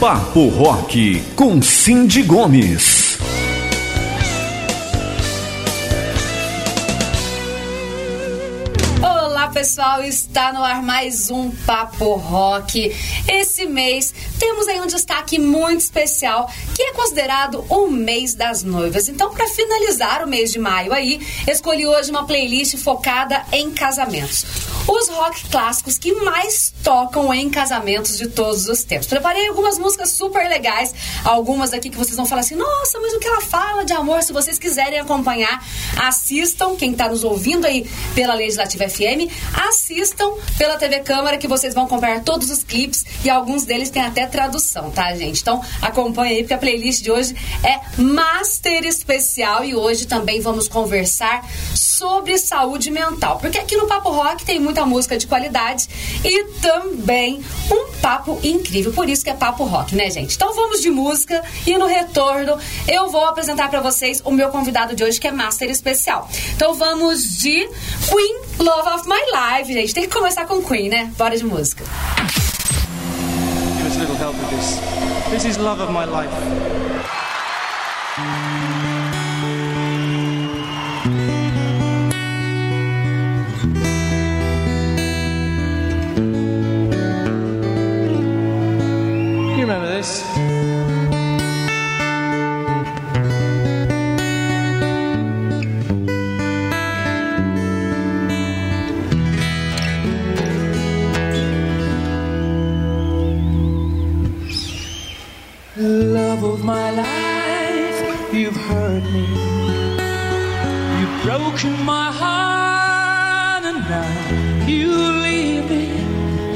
Papo Rock com Cindy Gomes. Pessoal, está no ar mais um Papo Rock. Esse mês temos aí um destaque muito especial, que é considerado o mês das noivas. Então, para finalizar o mês de maio aí, escolhi hoje uma playlist focada em casamentos. Os rock clássicos que mais tocam em casamentos de todos os tempos. Preparei algumas músicas super legais, algumas aqui que vocês vão falar assim: "Nossa, mas o que ela fala de amor?" Se vocês quiserem acompanhar, assistam quem está nos ouvindo aí pela Legislativa FM, assistam pela TV Câmara que vocês vão acompanhar todos os clipes e alguns deles têm até tradução, tá, gente? Então acompanha aí porque a playlist de hoje é master especial e hoje também vamos conversar sobre saúde mental, porque aqui no Papo Rock tem muita música de qualidade e também um papo incrível, por isso que é Papo Rock, né, gente? Então vamos de música e no retorno eu vou apresentar para vocês o meu convidado de hoje que é master especial. Então vamos de Queen Love of My Life, gente. Tem que começar com Queen, né? Bora de música. Give us a little help with this. This is Love of My Life. Remember this? My life, you've hurt me. You've broken my heart, and now you leave me.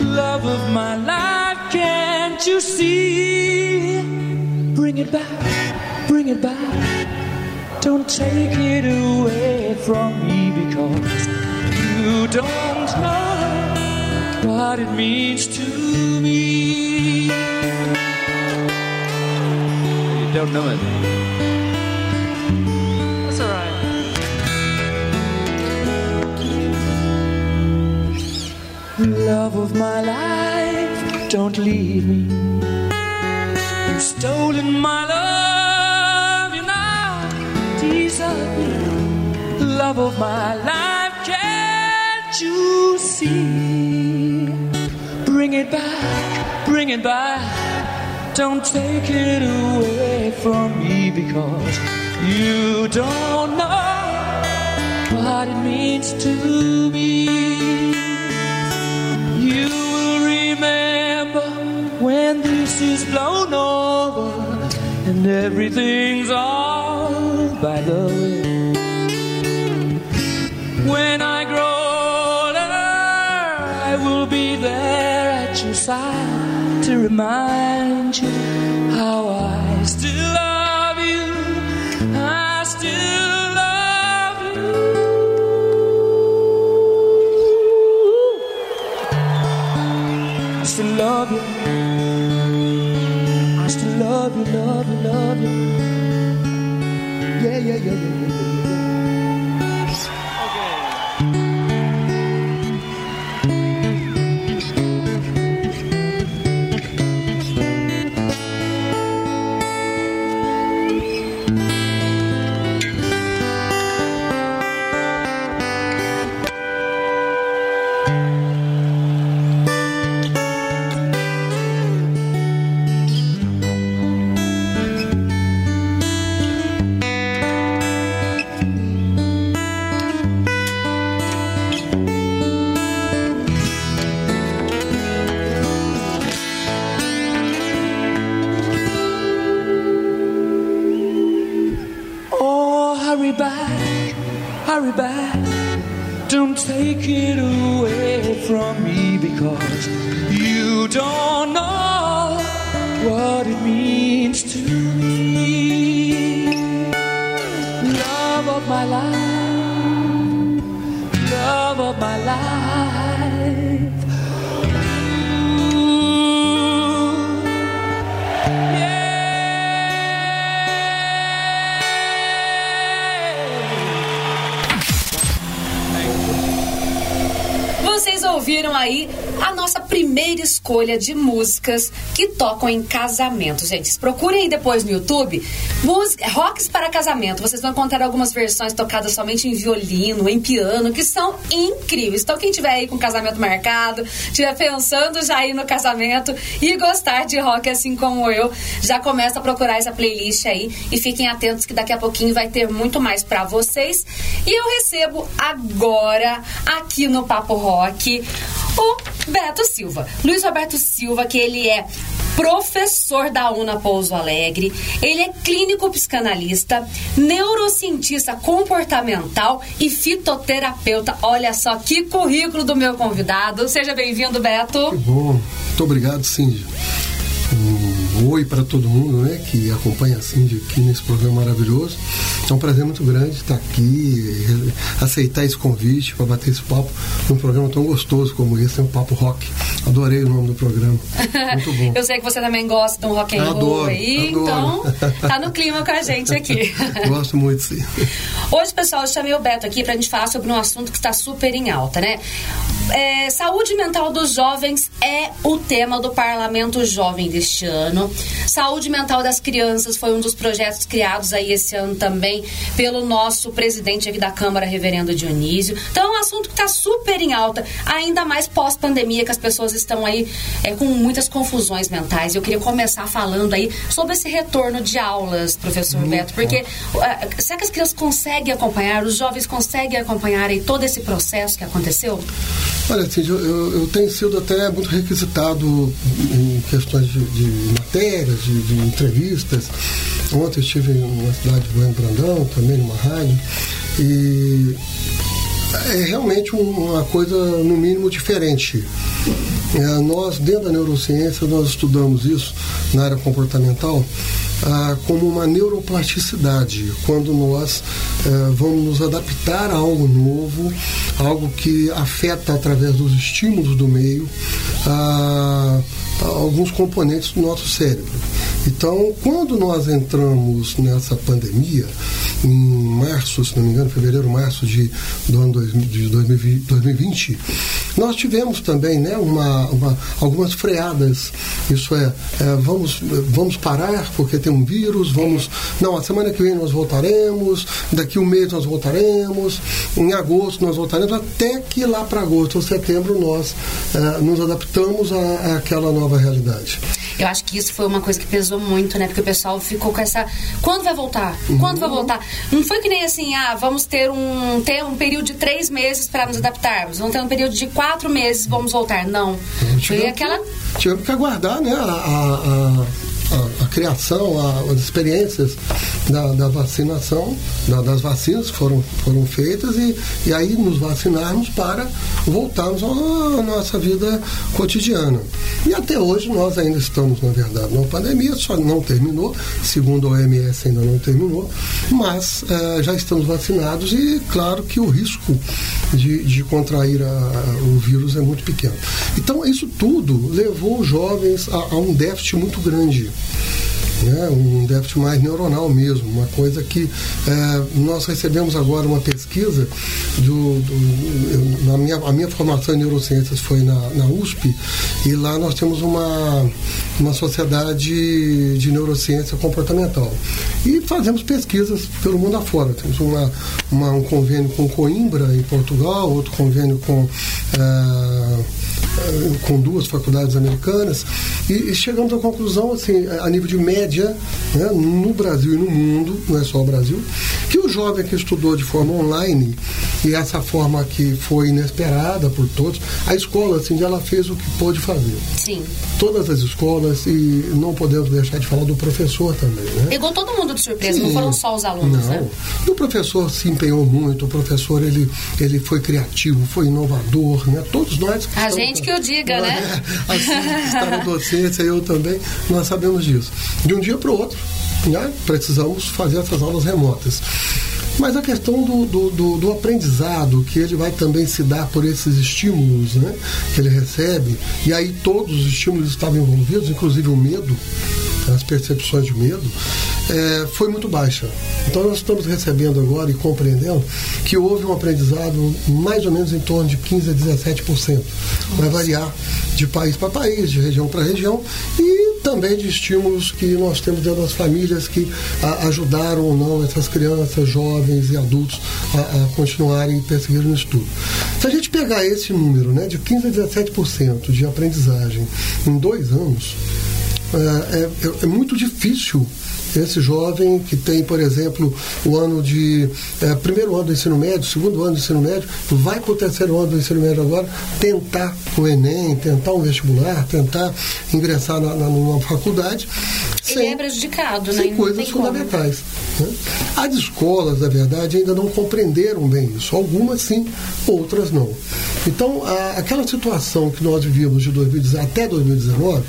Love of my life, can't you see? Bring it back, bring it back. Don't take it away from me because you don't know what it means to me. Don't know it. That's alright. Love of my life, don't leave me. You've stolen my love, you now desert me. Love of my life, can't you see? Bring it back, bring it back. Don't take it away from me because you don't know what it means to me. You will remember when this is blown over and everything's all by the way. When I grow older, I will be there at your side to remind you how I still love you. I still love you. I still love you. I still love you, love you, love you. Yeah, yeah, yeah, yeah, yeah, escolha de músicas que tocam em casamento. Gente, procurem aí depois no YouTube música, rocks para casamento. Vocês vão encontrar algumas versões tocadas somente em violino, em piano, que são incríveis. Então, quem tiver aí com casamento marcado, estiver pensando já ir no casamento e gostar de rock assim como eu, já começa a procurar essa playlist aí e fiquem atentos que daqui a pouquinho vai ter muito mais para vocês. E eu recebo agora aqui no Papo Rock o Beto Silva. Luiz Roberto Silva, que ele é professor da UNA Pouso Alegre, ele é clínico psicanalista, neurocientista comportamental e fitoterapeuta. Olha só que currículo do meu convidado. Seja bem-vindo, Beto. Que bom. Muito obrigado, Cindy. Oi para todo mundo né, que acompanha a Cindy aqui nesse programa maravilhoso. É um prazer muito grande estar aqui, aceitar esse convite para bater esse papo num programa tão gostoso como esse, é um Papo Rock. Adorei o nome do programa. Muito bom. Eu sei que você também gosta de um rock and roll aí, adoro. então tá no clima com a gente aqui. Gosto muito, sim. Hoje, pessoal, eu chamei o Beto aqui pra gente falar sobre um assunto que está super em alta, né? É, saúde mental dos jovens é o tema do Parlamento Jovem deste ano. Saúde mental das crianças foi um dos projetos criados aí esse ano também pelo nosso presidente aqui da Câmara, Reverendo Dionísio. Então é um assunto que está super em alta, ainda mais pós-pandemia, que as pessoas estão aí é, com muitas confusões mentais. Eu queria começar falando aí sobre esse retorno de aulas, professor Muito Beto, porque uh, será que as crianças conseguem acompanhar, os jovens conseguem acompanhar aí todo esse processo que aconteceu? Olha, assim, eu, eu, eu tenho sido até muito requisitado em questões de, de matérias, de, de entrevistas. Ontem eu estive na cidade de Bueno Brandão, também numa rádio, e é realmente um- uma coisa, no mínimo, diferente. É, nós, dentro da neurociência, nós estudamos isso na área comportamental ah, como uma neuroplasticidade, quando nós eh, vamos nos adaptar a algo novo, algo que afeta através dos estímulos do meio ah, alguns componentes do nosso cérebro. Então, quando nós entramos nessa pandemia, em março, se não me engano, fevereiro, março de, do ano 2000 de 2020, 2020, nós tivemos também né, uma, uma- algumas freadas. Isso é, é, vamos, vamos parar porque tem um vírus, vamos. Não, a semana que vem nós voltaremos, daqui um mês nós voltaremos, em agosto nós voltaremos, até que lá para agosto ou setembro nós eh, nos adaptamos à- àquela nova realidade. Eu acho que isso foi uma coisa que pesou muito, né? Porque o pessoal ficou com essa. Quando vai voltar? Quando vai voltar? Não foi que nem assim, ah, vamos ter um, ter um período de três meses para nos adaptarmos. Vamos ter um período de quatro meses, vamos voltar. Não. Foi aquela. que- tivemos que aguardar né, a- a- a criação, a- as experiências da, da vacinação, da- das vacinas que foram, foram feitas e, e aí nos vacinarmos para voltarmos à nossa vida cotidiana. E até hoje nós ainda estamos, na verdade, numa pandemia, só não terminou, segundo a OMS ainda não terminou, mas eh, já estamos vacinados e claro que o risco de, de contrair a- o vírus é muito pequeno. Então, isso tudo levou os jovens a, a um déficit muito grande. Né, um déficit mais neuronal mesmo, uma coisa que eh, nós recebemos agora uma pesquisa do, do- eu- na minha, a minha formação em neurociências foi na, na USP e lá nós temos uma, uma sociedade de neurociência comportamental e fazemos pesquisas pelo mundo afora. Temos uma, uma- um convênio com Coimbra em Portugal, outro convênio com eh, com duas faculdades americanas e, chegamos à conclusão, assim, a nível de média, né, no Brasil e no mundo, não é só o Brasil, que o jovem que estudou de forma online e essa forma que foi inesperada por todos, a escola, assim, ela fez o que pôde fazer. Sim. Todas as escolas e não podemos deixar de falar do professor também, né? Pegou todo mundo de surpresa, não Sim. foram só os alunos, Não. né? E o professor se empenhou muito, o professor ele, ele foi criativo, foi inovador, né? Todos nós. A estamos- que o diga, né? Assim, na docência, eu também, nós sabemos disso. De um dia para o outro, né? precisamos fazer essas aulas remotas. Mas a questão do, do, do- do aprendizado, que ele vai também se dar por esses estímulos né, que ele recebe, e aí todos os estímulos estavam envolvidos, inclusive o medo, as percepções de medo, é, foi muito baixa. Então nós estamos recebendo agora e compreendendo que houve um aprendizado mais ou menos em torno de 15 a 17%. Vai variar de país para país, de região para região e também de estímulos que nós temos dentro das famílias que a, ajudaram ou não essas crianças, jovens e adultos a, a continuarem perseguirem no estudo. Se a gente pegar esse número né, de 15 a 17% de aprendizagem em dois anos, é, é, é muito difícil esse jovem que tem, por exemplo, o ano de é, primeiro ano do ensino médio, segundo ano do ensino médio, vai para o terceiro ano do ensino médio agora tentar o Enem, tentar um vestibular, tentar ingressar na, na, numa faculdade. Ele sem, é prejudicado, sem né? coisas fundamentais. Né? As escolas, na verdade, ainda não compreenderam bem isso. Algumas sim, outras não. Então, a, aquela situação que nós vivíamos de 2010 até 2019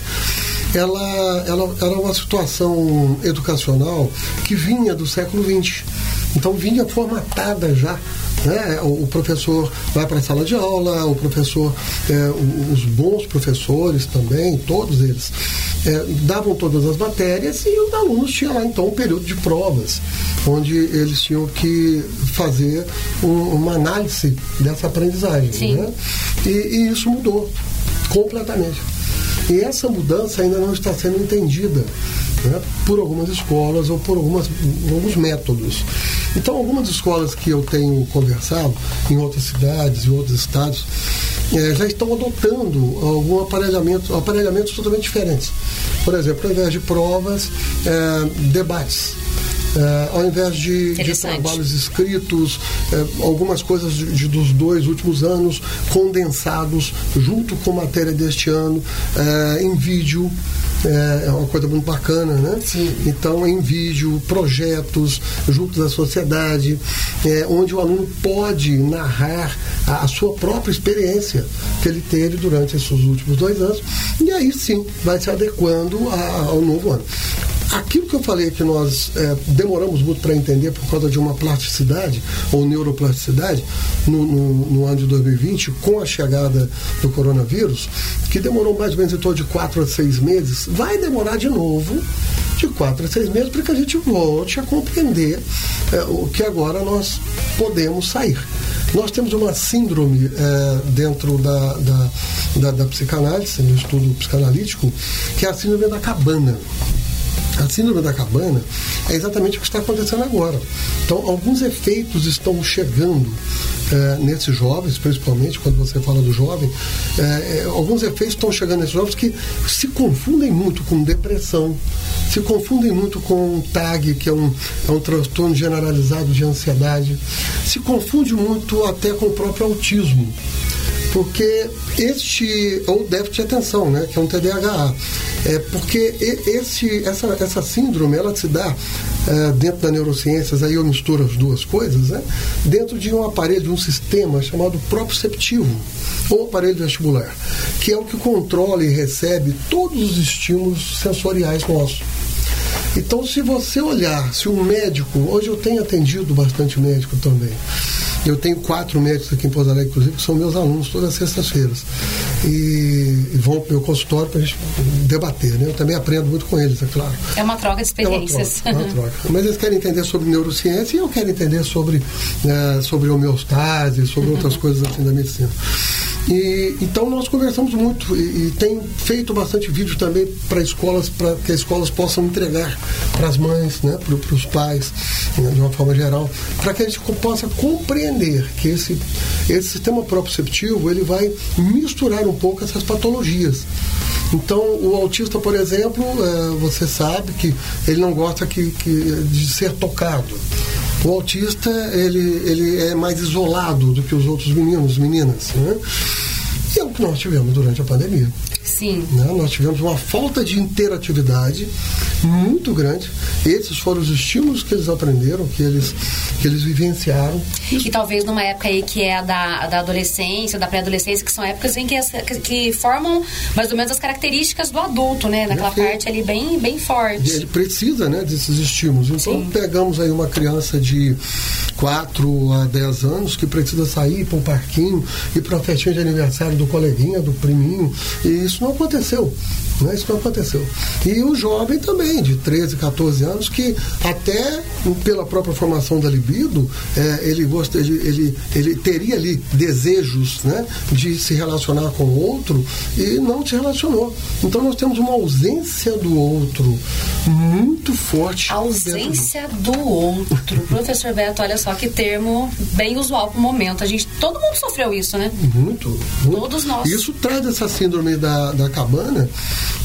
ela, ela era uma situação educacional que vinha do século XX. Então vinha formatada já né? O, professor vai para a sala de aula, o professor, é, os bons professores também, todos eles, é, davam todas as matérias e os alunos tinham lá então um período de provas, onde eles tinham que fazer um, uma análise dessa aprendizagem. Né? E, e isso mudou completamente. E essa mudança ainda não está sendo entendida né, por algumas escolas ou por algumas, alguns métodos. Então, algumas escolas que eu tenho conversado em outras cidades, em outros estados, é, já estão adotando algum aparelhamento, aparelhamentos totalmente diferentes. Por exemplo, ao invés de provas, é, debates. É, ao invés de, de trabalhos escritos, é, algumas coisas de, de, dos dois últimos anos condensados junto com matéria deste ano, é, em vídeo. É, é uma coisa muito bacana, né? Sim. Então, em vídeo, projetos junto da sociedade, é, onde o aluno pode narrar a, a, sua própria experiência que ele teve durante esses últimos dois anos, e aí sim vai se adequando a, ao novo ano aquilo que eu falei que nós é, demoramos muito para entender por causa de uma plasticidade ou neuroplasticidade no, no, no, ano de 2020, com a chegada do coronavírus, que demorou mais ou menos em torno de quatro a seis meses, vai demorar de novo de quatro a seis meses para que a gente volte a compreender é, o que agora nós podemos sair. Nós temos uma síndrome é, dentro da, da, da, da psicanálise, no estudo psicanalítico, que é a síndrome da cabana. A síndrome da cabana é exatamente o que está acontecendo agora. Então, alguns efeitos estão chegando é, nesses jovens, principalmente quando você fala do jovem, é, alguns efeitos estão chegando nesses jovens que se confundem muito com depressão, se confundem muito com TAG, que é um, é um transtorno generalizado de ansiedade, se confunde muito até com o próprio autismo porque este ou déficit de atenção, né, que é um TDAH, é porque esse, essa, essa síndrome ela se dá é, dentro da neurociências, aí eu misturo as duas coisas, né, dentro de um aparelho, de um sistema chamado proprioceptivo ou aparelho vestibular, que é o que controla e recebe todos os estímulos sensoriais nossos. Então, se você olhar, se um médico, hoje eu tenho atendido bastante médico também, eu tenho quatro médicos aqui em Porto Alegre, inclusive, que são meus alunos todas as sextas-feiras. E, e, vão para o meu consultório para a gente debater. Né? Eu também aprendo muito com eles, é claro. É uma troca de experiências. É uma troca, é uma troca. Mas eles querem entender sobre neurociência e eu quero entender sobre, né, sobre homeostase, sobre uhum. outras coisas assim da medicina. E, então nós conversamos muito e, e tem feito bastante vídeo também para escolas, para que as escolas possam entregar para as mães, né, para os pais, né, de uma forma geral, para que a gente possa compreender que esse, esse sistema proprioceptivo ele vai misturar um pouco essas patologias. Então, o autista, por exemplo, é, você sabe que ele não gosta que, que, de ser tocado. O autista, ele, ele é mais isolado do que os outros meninos, meninas. Né? E é o que nós tivemos durante a pandemia. Sim. Né? Nós tivemos uma falta de interatividade muito grande. Esses foram os estímulos que eles aprenderam, que eles, que eles vivenciaram. E talvez numa época aí que é a da, da adolescência, da pré-adolescência, que são épocas em que, as, que formam mais ou menos as características do adulto, né? Naquela parte ali bem, bem forte. Ele precisa né, desses estímulos. Então, Sim. pegamos aí uma criança de 4 a 10 anos que precisa sair para um parquinho, ir para a festinha de aniversário do coleguinha, do priminho, e isso Isso não aconteceu. Né? Isso não aconteceu. E o jovem também, de 13, 14 anos, que até pela própria formação da libido, é, ele, gosta, ele, ele, teria ali desejos né, de se relacionar com o outro e não se relacionou. Então nós temos uma ausência do outro muito forte. A ausência do outro. Professor Beto, olha só que termo bem usual para o momento. A gente, todo mundo sofreu isso, né? Muito, muito. Todos nós. Isso traz essa síndrome da, da cabana.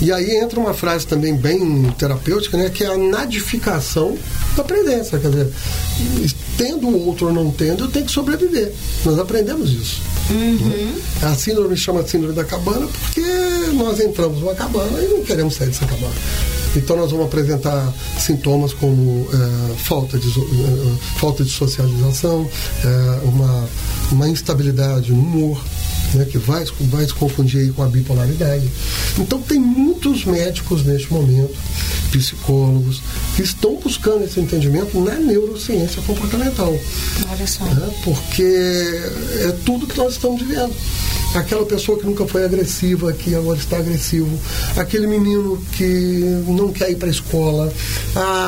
E aí entra uma frase também bem terapêutica, né? Que é a nadificação da presença. Quer dizer, tendo o outro ou não tendo, eu tenho que sobreviver. Nós aprendemos isso. Uhum. A síndrome chama síndrome da cabana porque nós entramos numa cabana e não queremos sair dessa cabana. Então nós vamos apresentar sintomas como eh, falta, de, eh, falta de socialização, eh, uma, uma instabilidade no humor, né, que vai, vai se confundir aí com a bipolaridade. Então tem muitos médicos neste momento, psicólogos, que estão buscando esse entendimento na neurociência comportamental. Olha só. Né, porque é tudo que nós estamos vivendo aquela pessoa que nunca foi agressiva, que agora está agressivo, aquele menino que não quer ir para a escola,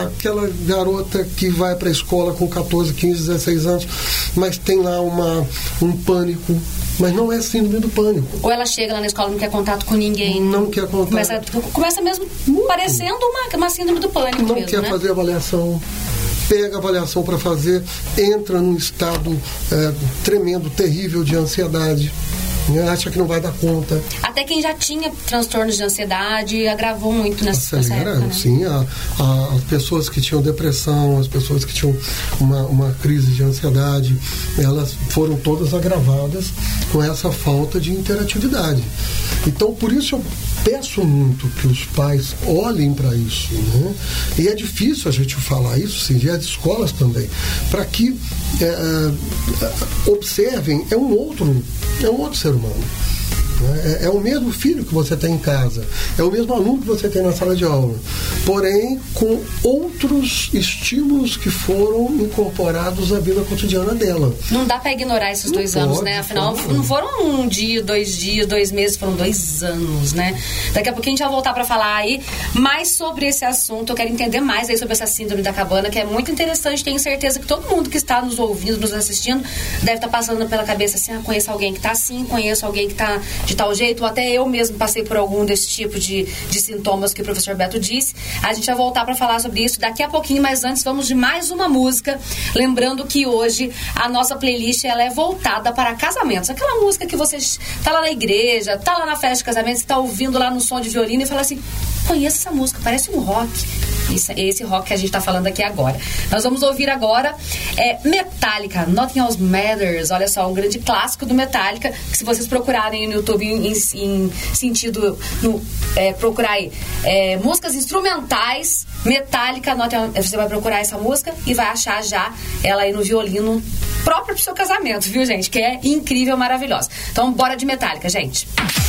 aquela garota que vai para a escola com 14, 15, 16 anos, mas tem lá uma, um pânico. Mas não é síndrome do pânico. Ou ela chega lá na escola não quer contato com ninguém. Não quer contato. Começa, começa mesmo parecendo uma, uma síndrome do pânico. Não mesmo, quer né? fazer avaliação pega a avaliação para fazer, entra num estado é, tremendo, terrível de ansiedade acha que não vai dar conta. Até quem já tinha transtornos de ansiedade agravou muito nessa, nessa época, né? Sim, a, a, as pessoas que tinham depressão, as pessoas que tinham uma, uma crise de ansiedade, elas foram todas agravadas com essa falta de interatividade. Então, por isso eu peço muito que os pais olhem para isso. Né? E é difícil a gente falar isso, sim, e as escolas também, para que é, é, observem, é um outro, é um outro ser humano mano. É, é, o mesmo filho que você tem em casa, é o mesmo aluno que você tem na sala de aula, porém com outros estímulos que foram incorporados à vida cotidiana dela. Não dá para ignorar esses dois não anos, pode, né? Afinal, não foram um dia, dois dias, dois meses, foram dois anos, né? Daqui a pouquinho a gente vai voltar para falar aí mais sobre esse assunto. Eu quero entender mais aí sobre essa síndrome da cabana, que é muito interessante. Tenho certeza que todo mundo que está nos ouvindo, nos assistindo, deve estar tá passando pela cabeça assim: ah, conheço alguém que está assim, conheço alguém que está de tal jeito, ou até eu mesmo passei por algum desse tipo de, de sintomas que o professor Beto disse. A gente vai voltar para falar sobre isso daqui a pouquinho, mas antes vamos de mais uma música. Lembrando que hoje a nossa playlist ela é voltada para casamentos. Aquela música que você está lá na igreja, está lá na festa de casamento, está ouvindo lá no som de violino e fala assim: conheço essa música, parece um rock. Isso, esse rock que a gente está falando aqui agora. Nós vamos ouvir agora é, Metallica, Nothing Else Matters. Olha só, um grande clássico do Metallica, que se vocês procurarem no YouTube em, em, sentido, no, é, procurar é, músicas instrumentais, Nothing, você vai procurar essa música e vai achar já ela aí no violino próprio pro seu casamento, viu, gente? Que é incrível, maravilhosa. Então, bora de Metallica, gente. Life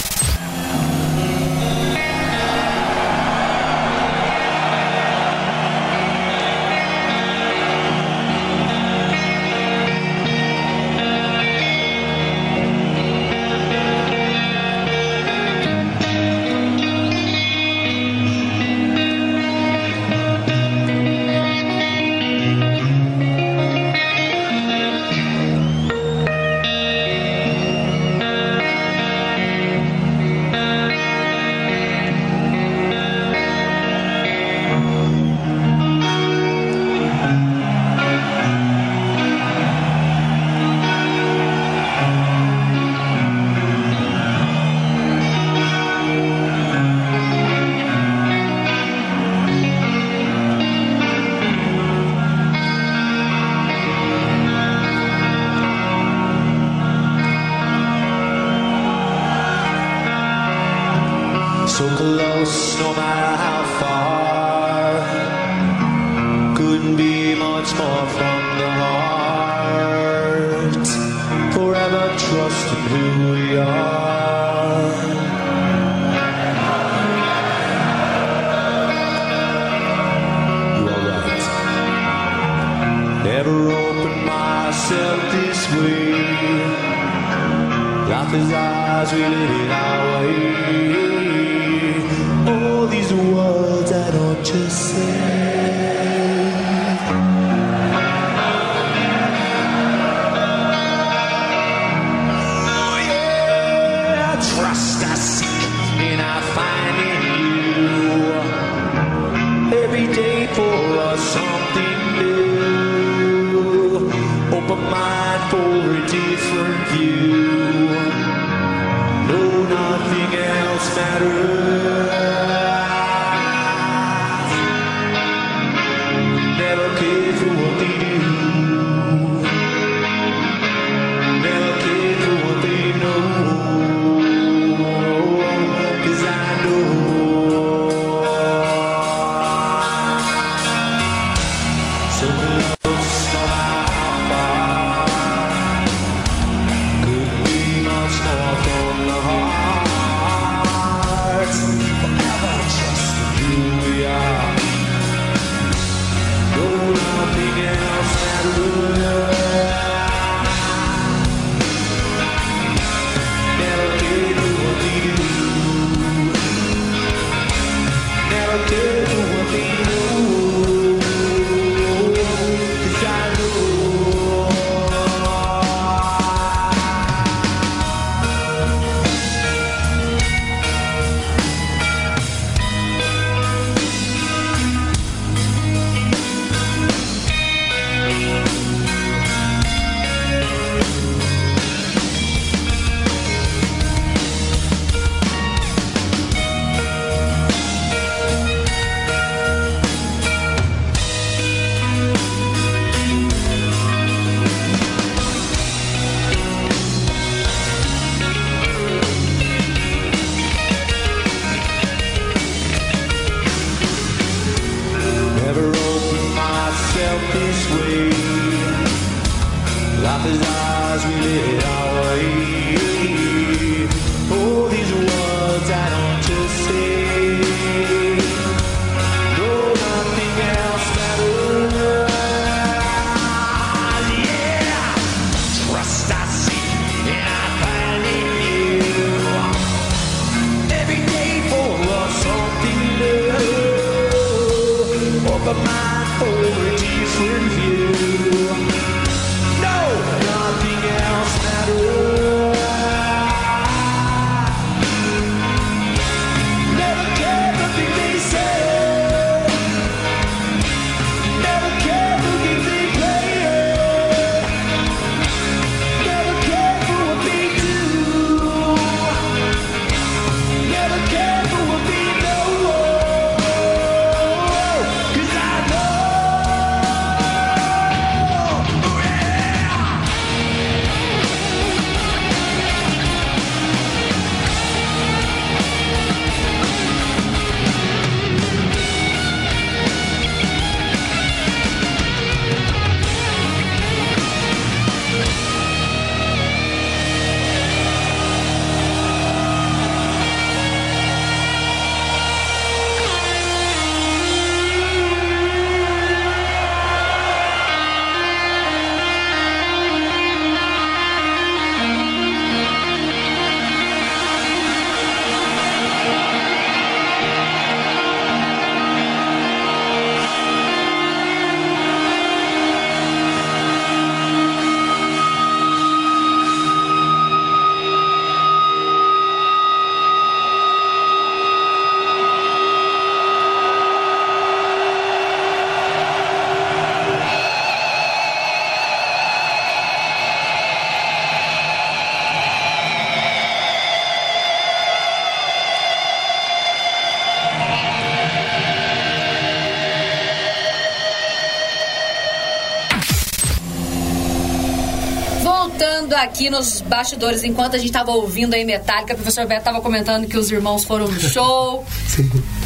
aqui nos bastidores, enquanto a gente estava ouvindo aí Metallica, o professor Beto estava comentando que os irmãos foram no show,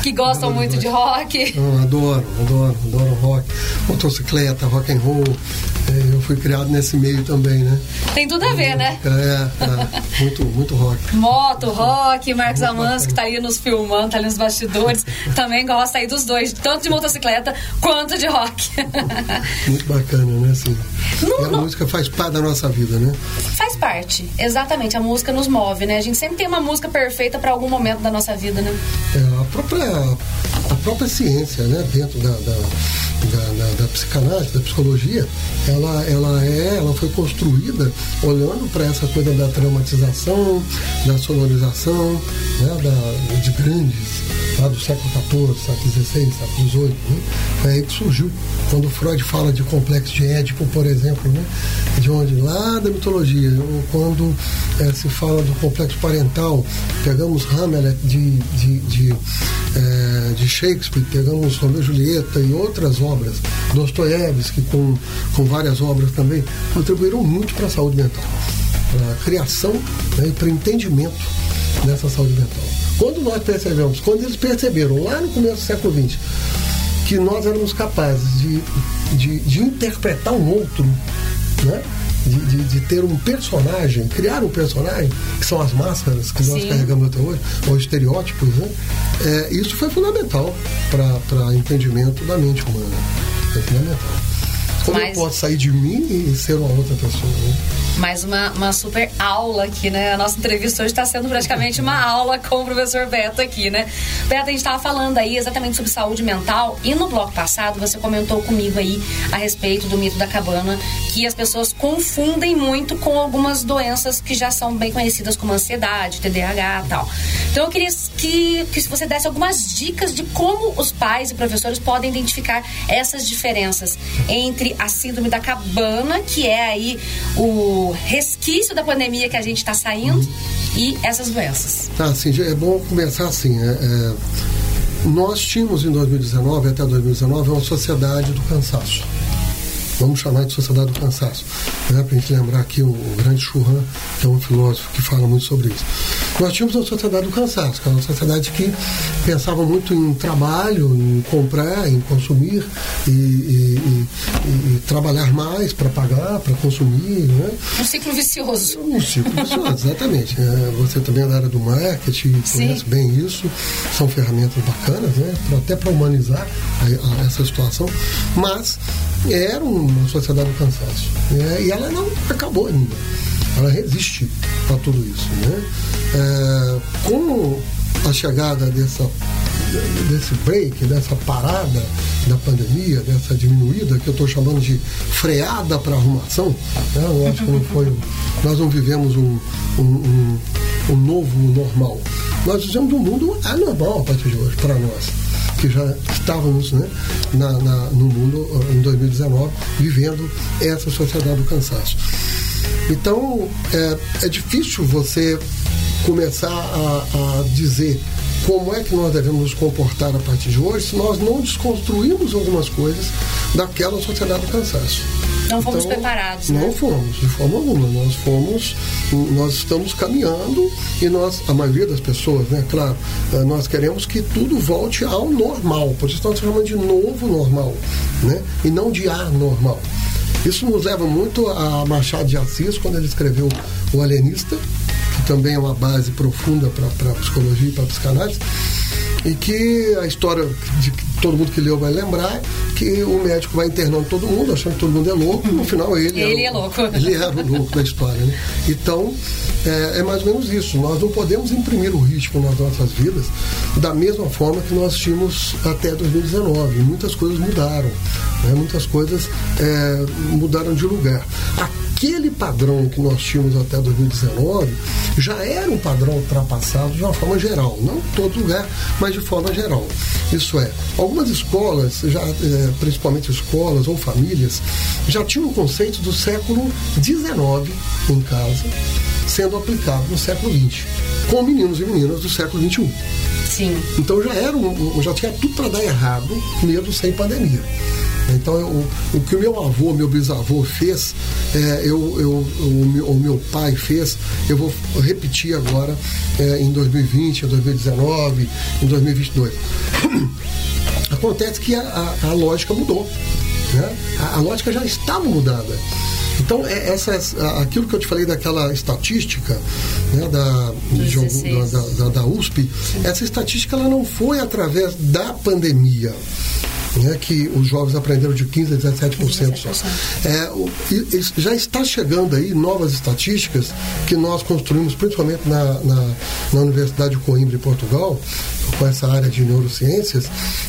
que gostam muito de rock. Eu adoro, adoro, adoro rock. Motocicleta, rock and roll. É, eu fui criado nesse meio também, né? Tem tudo a ver, é, né? É, é, muito, muito rock. Moto, rock, Marcos Amans, que tá ali nos filmando, tá ali nos bastidores, também gosta aí dos dois, tanto de motocicleta quanto de rock. muito bacana, né, Silvia? Não, a não... música faz parte da nossa vida, né? Faz parte, exatamente. A música nos move, né? A gente sempre tem uma música perfeita para algum momento da nossa vida, né? É, a própria, a própria ciência, né? Dentro da, da... Da, da, da, psicanálise, da psicologia, ela, ela, é, ela foi construída olhando para essa coisa da traumatização, da sonorização, né, da, de grandes lá do século XIV, século XVI, século XVIII. Né? É aí que surgiu. Quando Freud fala de complexo de Édipo, por exemplo, né? de onde? Lá da mitologia. Quando é, se fala do complexo parental, pegamos Hamlet de, de, de, é, de Shakespeare, pegamos Romeu e Julieta e outras obras, Dostoiévski, com, com várias obras também, contribuíram muito para a saúde mental, para a criação né, e para o entendimento dessa saúde mental. Quando nós percebemos, quando eles perceberam lá no começo do século XX, que nós éramos capazes de, de, de interpretar um outro, né? De, de, de, ter um personagem, criar um personagem, que são as máscaras que nós Sim. carregamos até hoje, ou estereótipos, né? É, isso foi fundamental para entendimento da mente humana. Foi fundamental. Como Mas... eu posso sair de mim e ser uma outra pessoa? Né? Mais uma, uma super aula aqui, né? A nossa entrevista hoje está sendo praticamente uma aula com o professor Beto aqui, né? Beto, a gente estava falando aí exatamente sobre saúde mental e no bloco passado você comentou comigo aí a respeito do mito da cabana que as pessoas confundem muito com algumas doenças que já são bem conhecidas como ansiedade, TDAH e tal. Então eu queria que, que você desse algumas dicas de como os pais e professores podem identificar essas diferenças entre a síndrome da cabana, que é aí o resquício da pandemia que a gente está saindo, e essas doenças. Tá, assim, é bom começar assim. É, é, nós tínhamos em 2019, até 2019, uma sociedade do cansaço vamos chamar de sociedade do cansaço. Né? Para a gente lembrar aqui o, o grande Churran, que é um filósofo que fala muito sobre isso. Nós tínhamos uma sociedade do cansaço, que é uma sociedade que pensava muito em trabalho, em comprar, em consumir e, e, e, e trabalhar mais para pagar, para consumir. Né? Um ciclo vicioso. Um ciclo vicioso, exatamente. É, você também é da área do marketing, Sim. conhece bem isso. São ferramentas bacanas, né? Até para humanizar a, a, essa situação. Mas era uma sociedade do cansaço. Né? E ela não acabou ainda. Ela resiste a tudo isso. Né? É, com a chegada dessa, desse break, dessa parada da pandemia, dessa diminuída, que eu estou chamando de freada para arrumação, né? eu acho que não foi. Nós não vivemos um, um, um, um novo normal. Nós vivemos um mundo anormal a partir de hoje, para nós que já estávamos né, na, na, no mundo em 2019 vivendo essa sociedade do cansaço. Então é, é difícil você começar a, a dizer como é que nós devemos nos comportar a partir de hoje se nós não desconstruímos algumas coisas daquela sociedade do cansaço. Não fomos então, preparados, né? Não fomos, de forma alguma. Nós fomos, nós estamos caminhando e nós, a maioria das pessoas, né, claro, eh, nós queremos que tudo volte ao normal, por isso nós chamamos de novo normal, né? E não de anormal. Isso nos leva muito a Machado de Assis, quando ele escreveu O Alienista, que também é uma base profunda para a psicologia e para a psicanálise e que a história de que todo mundo que leu vai lembrar que o médico vai internando todo mundo, achando que todo mundo é louco, no final ele, ele é louco. Ele era o louco da história. Né? Então, é, é, mais ou menos isso. Nós não podemos imprimir o ritmo nas nossas vidas da mesma forma que nós tínhamos até 2019. Muitas coisas mudaram, né? muitas coisas é, mudaram de lugar. Aquele padrão que nós tínhamos até 2019 já era um padrão ultrapassado de uma forma geral, não em todo lugar, mas de forma geral. Isso é, algumas escolas, já, é, principalmente escolas ou famílias, já tinham um conceito do século XIX em casa sendo aplicado no século XX, com meninos e meninas do século XXI. Sim. Então já era um, já tinha tudo para dar errado, mesmo sem pandemia. Então, eu, o que o meu avô, meu bisavô fez, é, eu, eu, o, meu, o meu pai fez, eu vou repetir agora é, em 2020, em 2019, em 2022. Acontece que a, a, a lógica mudou. Né? A, a, lógica já estava mudada. Então, é, essa, aquilo que eu te falei daquela estatística né, da, de, da, da, da, USP, essa estatística ela não foi através da pandemia né, que os jovens aprenderam de 15% a 17% só. É, já está chegando aí novas estatísticas que nós construímos, principalmente na, na, na Universidade de Coimbra, em Portugal, com essa área de neurociências,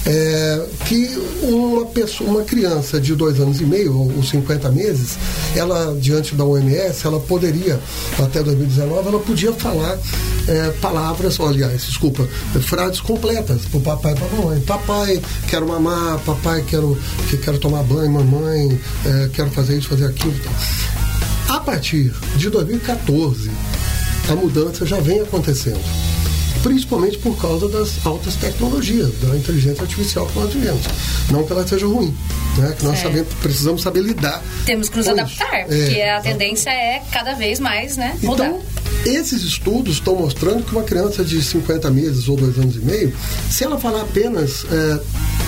é, que uma pessoa, uma criança de dois anos e meio, ou 50 meses, ela, diante da OMS, ela poderia, até 2019, ela podia falar é, palavras, aliás, desculpa, frases completas para o papai e para a mamãe. Papai, quero mamar, papai, quero, quero tomar banho, mamãe, é, quero fazer isso, fazer aquilo. A partir de 2014, a mudança já vem acontecendo principalmente por causa das altas tecnologias, da inteligência artificial que nós vivemos. Não que ela seja ruim, né? que nós sabemos, precisamos saber lidar. Temos que nos adaptar, isso. porque é, a tendência é cada vez mais né, mudar. Então, esses estudos estão mostrando que uma criança de 50 meses ou dois anos e meio, se ela falar apenas é,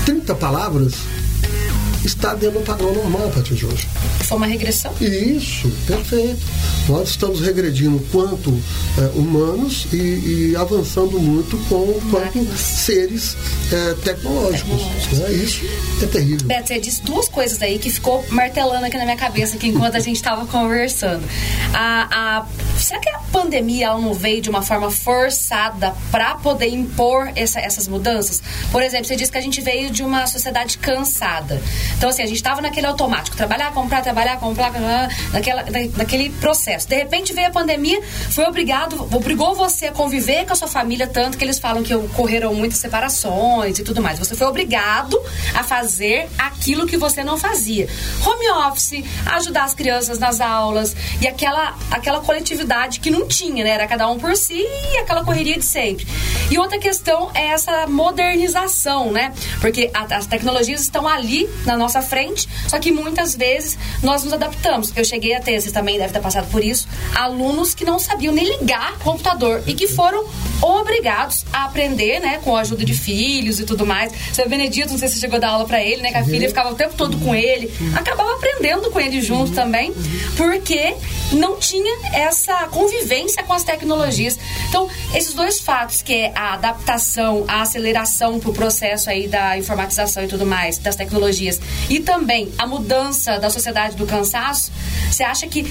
30 palavras, está dentro do padrão normal a partir de hoje. Foi uma regressão? Isso, perfeito. Nós estamos regredindo quanto é, humanos e, e, avançando muito com quanto seres é, tecnológicos. tecnológicos. Né? Isso é terrível. Beto, você disse duas coisas aí que ficou martelando aqui na minha cabeça aqui enquanto a gente estava conversando. A, a, será que a pandemia ela não veio de uma forma forçada para poder impor essa, essas mudanças? Por exemplo, você disse que a gente veio de uma sociedade cansada. Então, assim, a gente estava naquele automático, trabalhar, comprar, trabalhar, comprar, naquela, naquele processo. De repente veio a pandemia, foi obrigado, obrigou você a conviver com a sua família, tanto que eles falam que ocorreram muitas separações e tudo mais. Você foi obrigado a fazer aquilo que você não fazia. Home office, ajudar as crianças nas aulas e aquela, aquela coletividade que não tinha, né? Era cada um por si e aquela correria de sempre. E outra questão é essa modernização, né? Porque a, as tecnologias estão ali na nossa frente, só que muitas vezes nós nos adaptamos. Eu cheguei a ter, vocês também devem ter passado por isso, alunos que não sabiam nem ligar computador e que foram obrigados a aprender, né, com a ajuda de filhos e tudo mais. Seu Benedito, não sei se chegou a dar aula para ele, né, que a filha ficava o tempo todo com ele, acabava aprendendo com ele junto também, porque não tinha essa convivência com as tecnologias. Então, esses dois fatos, que é a adaptação, a aceleração pro processo aí da informatização e tudo mais, das tecnologias, e também a mudança da sociedade do cansaço, você acha que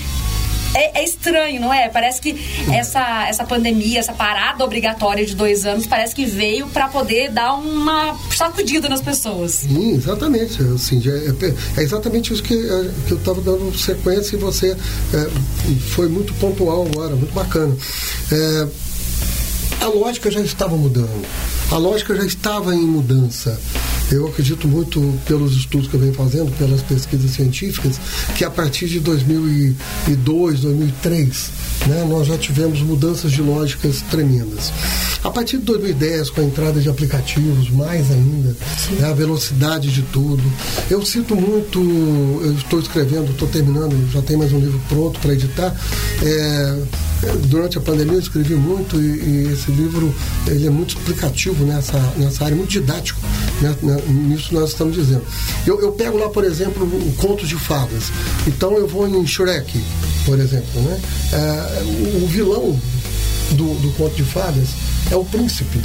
é, é, estranho, não é? Parece que essa, essa pandemia, essa parada obrigatória de dois anos, parece que veio para poder dar uma sacudida nas pessoas. Sim, exatamente. Assim, é, é exatamente isso que, é, que eu estava dando sequência e você é, foi muito pontual agora, muito bacana. É, a lógica já estava mudando. A lógica já estava em mudança. Eu acredito muito, pelos estudos que eu venho fazendo, pelas pesquisas científicas, que a partir de 2002, 2003, né, nós já tivemos mudanças de lógicas tremendas. A partir de 2010, com a entrada de aplicativos, mais ainda, né, a velocidade de tudo. Eu sinto muito, eu estou escrevendo, estou terminando, já tem mais um livro pronto para editar. É, durante a pandemia eu escrevi muito e, e, esse livro ele é muito explicativo nessa, nessa área, muito didático, né, né nisso nós estamos dizendo. Eu, eu pego lá, por exemplo, o conto de fadas. Então eu vou em Shrek, por exemplo. Né? É, o vilão do, do conto de fadas é o príncipe.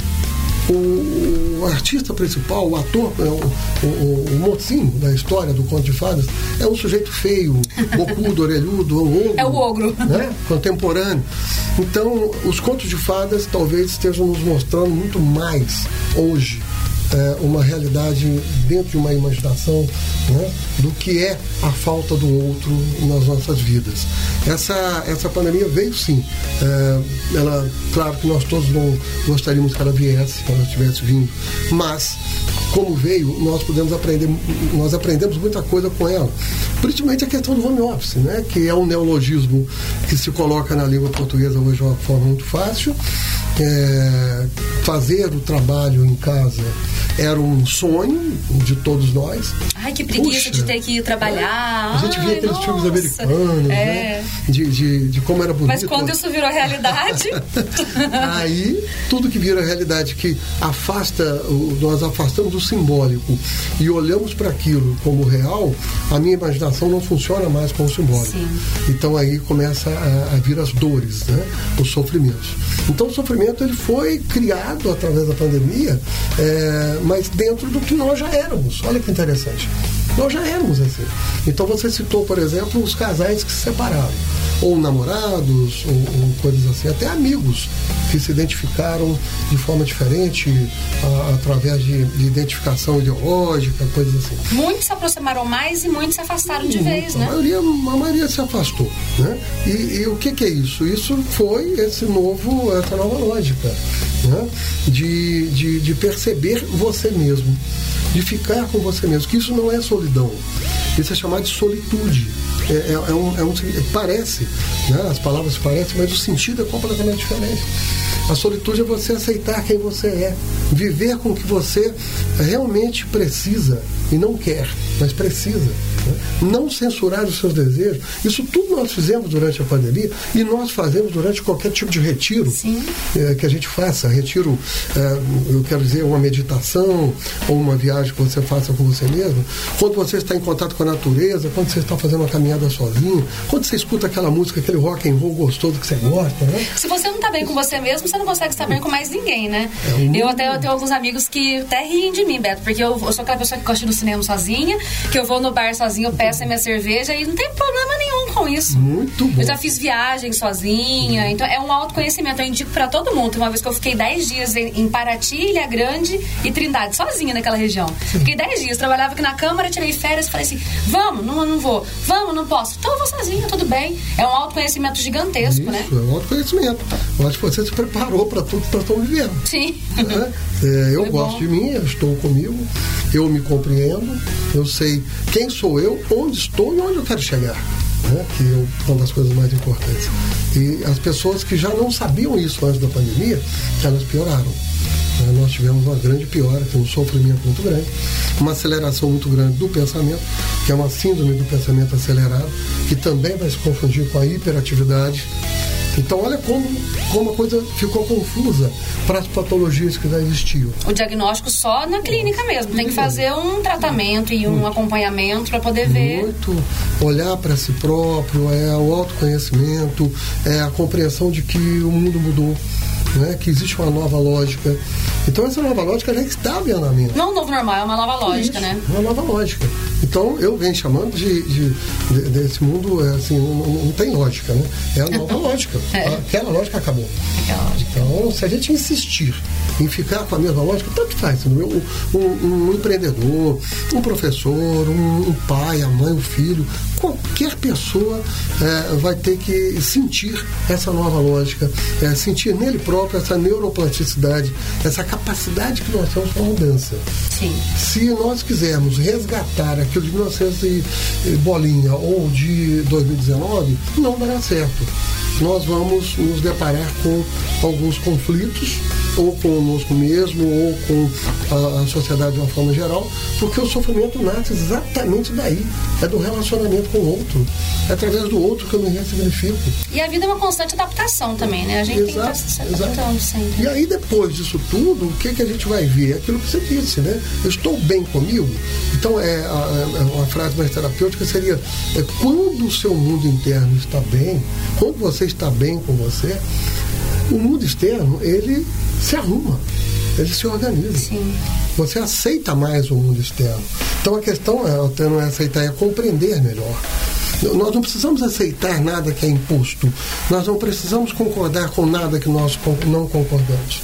O, o, artista principal, o ator, é o, o, o, mocinho da história do Conto de Fadas, é um sujeito feio, bocudo, orelhudo, ogro. É o ogro. Né? Contemporâneo. Então, os Contos de Fadas talvez estejam nos mostrando muito mais hoje é, uma realidade dentro de uma imaginação né, do que é a falta do outro nas nossas vidas. Essa, essa pandemia veio sim. É, ela, claro que nós todos não gostaríamos que ela viesse, que ela tivesse vindo, mas como veio, nós podemos aprender, nós aprendemos muita coisa com ela. Principalmente a questão do home office, né? que é um neologismo que se coloca na língua portuguesa hoje de uma forma muito fácil. É, fazer o trabalho em casa era um sonho de todos nós. Ai, que preguiça. Puxa, de ter que ir trabalhar. A gente via Ai, aqueles nossa. filmes americanos, É. né? De, de, de como era bonito. Mas quando isso virou realidade. Aí, tudo que vira realidade, que afasta, nós afastamos o simbólico e olhamos para aquilo como real, a minha imaginação não funciona mais com o simbólico. Sim. Então aí começa a, a vir as dores, né? os sofrimentos. Então o sofrimento ele foi criado através da pandemia, é, mas dentro do que nós já éramos. Olha que interessante. Nós já éramos assim. Então você citou, por exemplo, os casais que se separaram ou namorados, ou, ou coisas assim, até amigos que se identificaram de forma diferente, a- através de, de identificação ideológica, coisas assim. muitos se aproximaram mais e muitos se afastaram de vez, A né? maioria, a maioria se afastou. Né? E, e o que, que é isso? Isso foi esse novo, essa nova lógica né? de, de, de perceber você mesmo, de ficar com você mesmo, que isso não é solidão, isso é chamado de solitude. É, é- é um, é um- parece, né? as palavras parecem, mas o sentido é completamente diferente. A solitude é você aceitar quem você é, viver com o que você realmente precisa e não quer, mas precisa. né? Não censurar os seus desejos. Isso tudo nós fizemos durante a pandemia e nós fazemos durante qualquer tipo de retiro eh, que a gente faça. Retiro, eh, eu quero dizer, uma meditação ou uma viagem que você faça com você mesmo. Quando você está em contato com a natureza, quando você está fazendo uma caminhada sozinho, quando você escuta aquela música, aquele rock and roll gostoso que você gosta, né? Se você não tá bem com você mesmo, você não consegue estar bem com mais ninguém, né? É, mundo- Eu até eu tenho alguns amigos que até riem de mim, Beto, porque eu, eu sou aquela pessoa que gosta no cinema sozinha, que eu vou no bar sozinha, eu peço a minha cerveja e não tem problema nenhum com isso. Muito bom. Eu já fiz viagem sozinha, então é um autoconhecimento. Eu indico pra todo mundo. Uma vez que eu fiquei 10 dias em, em Paraty, Ilha Grande e Trindade, sozinha naquela região. Fiquei 10 dias, trabalhava aqui na Câmara, tirei férias falei assim: vamos, não, não vou, vamos, não posso. Então eu vou sozinha, tudo bem. É um autoconhecimento gigantesco, né? Isso, é um autoconhecimento. Eu acho que você se preparou para tudo que nós estamos vivendo. Sim. né? É, eu Foi gosto bom. de mim, eu estou comigo, eu me compreendo, eu sei quem sou eu, onde estou e onde eu quero chegar. Né? Que é uma das coisas mais importantes. E as pessoas que já não sabiam isso antes da pandemia, elas pioraram. Né? Nós tivemos uma grande piora, tem um sofrimento muito grande, uma aceleração muito grande do pensamento, que é uma síndrome do pensamento acelerado, que também vai se confundir com a hiperatividade. Então, olha como, como a coisa ficou confusa para as patologias que já existiam. O diagnóstico só na clínica mesmo. Tem que fazer um tratamento e um acompanhamento pra poder ver. Muito olhar para si próprio, é o autoconhecimento, é a compreensão de que o mundo mudou, né? que existe uma nova lógica. Então, essa nova lógica já estava em andamento. Não um novo normal, é uma nova lógica, Isso, né? Uma nova lógica. Então, eu venho chamando de, de- de- desse mundo, é, assim, não, não- não tem lógica, né? É a nova lógica. É. Aquela lógica acabou. Aquela lógica. Então, se a gente insistir em ficar com a mesma lógica, tanto faz. Um, um- um empreendedor, um professor, um, um pai, a mãe, o filho, qualquer pessoa é, vai ter que sentir essa nova lógica, é, sentir nele próprio essa neuroplasticidade, essa capacidade que nós temos para mudança. Sim. Se nós quisermos resgatar aquilo de 1900 e e bolinha ou de 2019, não dará certo. Nós vamos nos deparar com alguns conflitos, ou conosco mesmo, ou com a, sociedade de uma forma geral, porque o sofrimento nasce exatamente daí. É do relacionamento com o outro. É através do outro que eu me ressignifico. E a vida é uma constante adaptação também, né? A gente tem que estar se adaptando sempre. E aí, depois disso tudo, o que, que a gente vai ver? Aquilo que você disse, né? Eu estou bem comigo. Então, é, a- a- uma frase mais terapêutica seria: é, quando o seu mundo interno está bem, quando você está bem com você, o mundo externo, ele se arruma, ele se organiza. Sim. Você aceita mais o mundo externo. Então a questão é, não é aceitar, é compreender melhor. Nós não precisamos aceitar nada que é imposto. Nós não precisamos concordar com nada que nós não concordamos.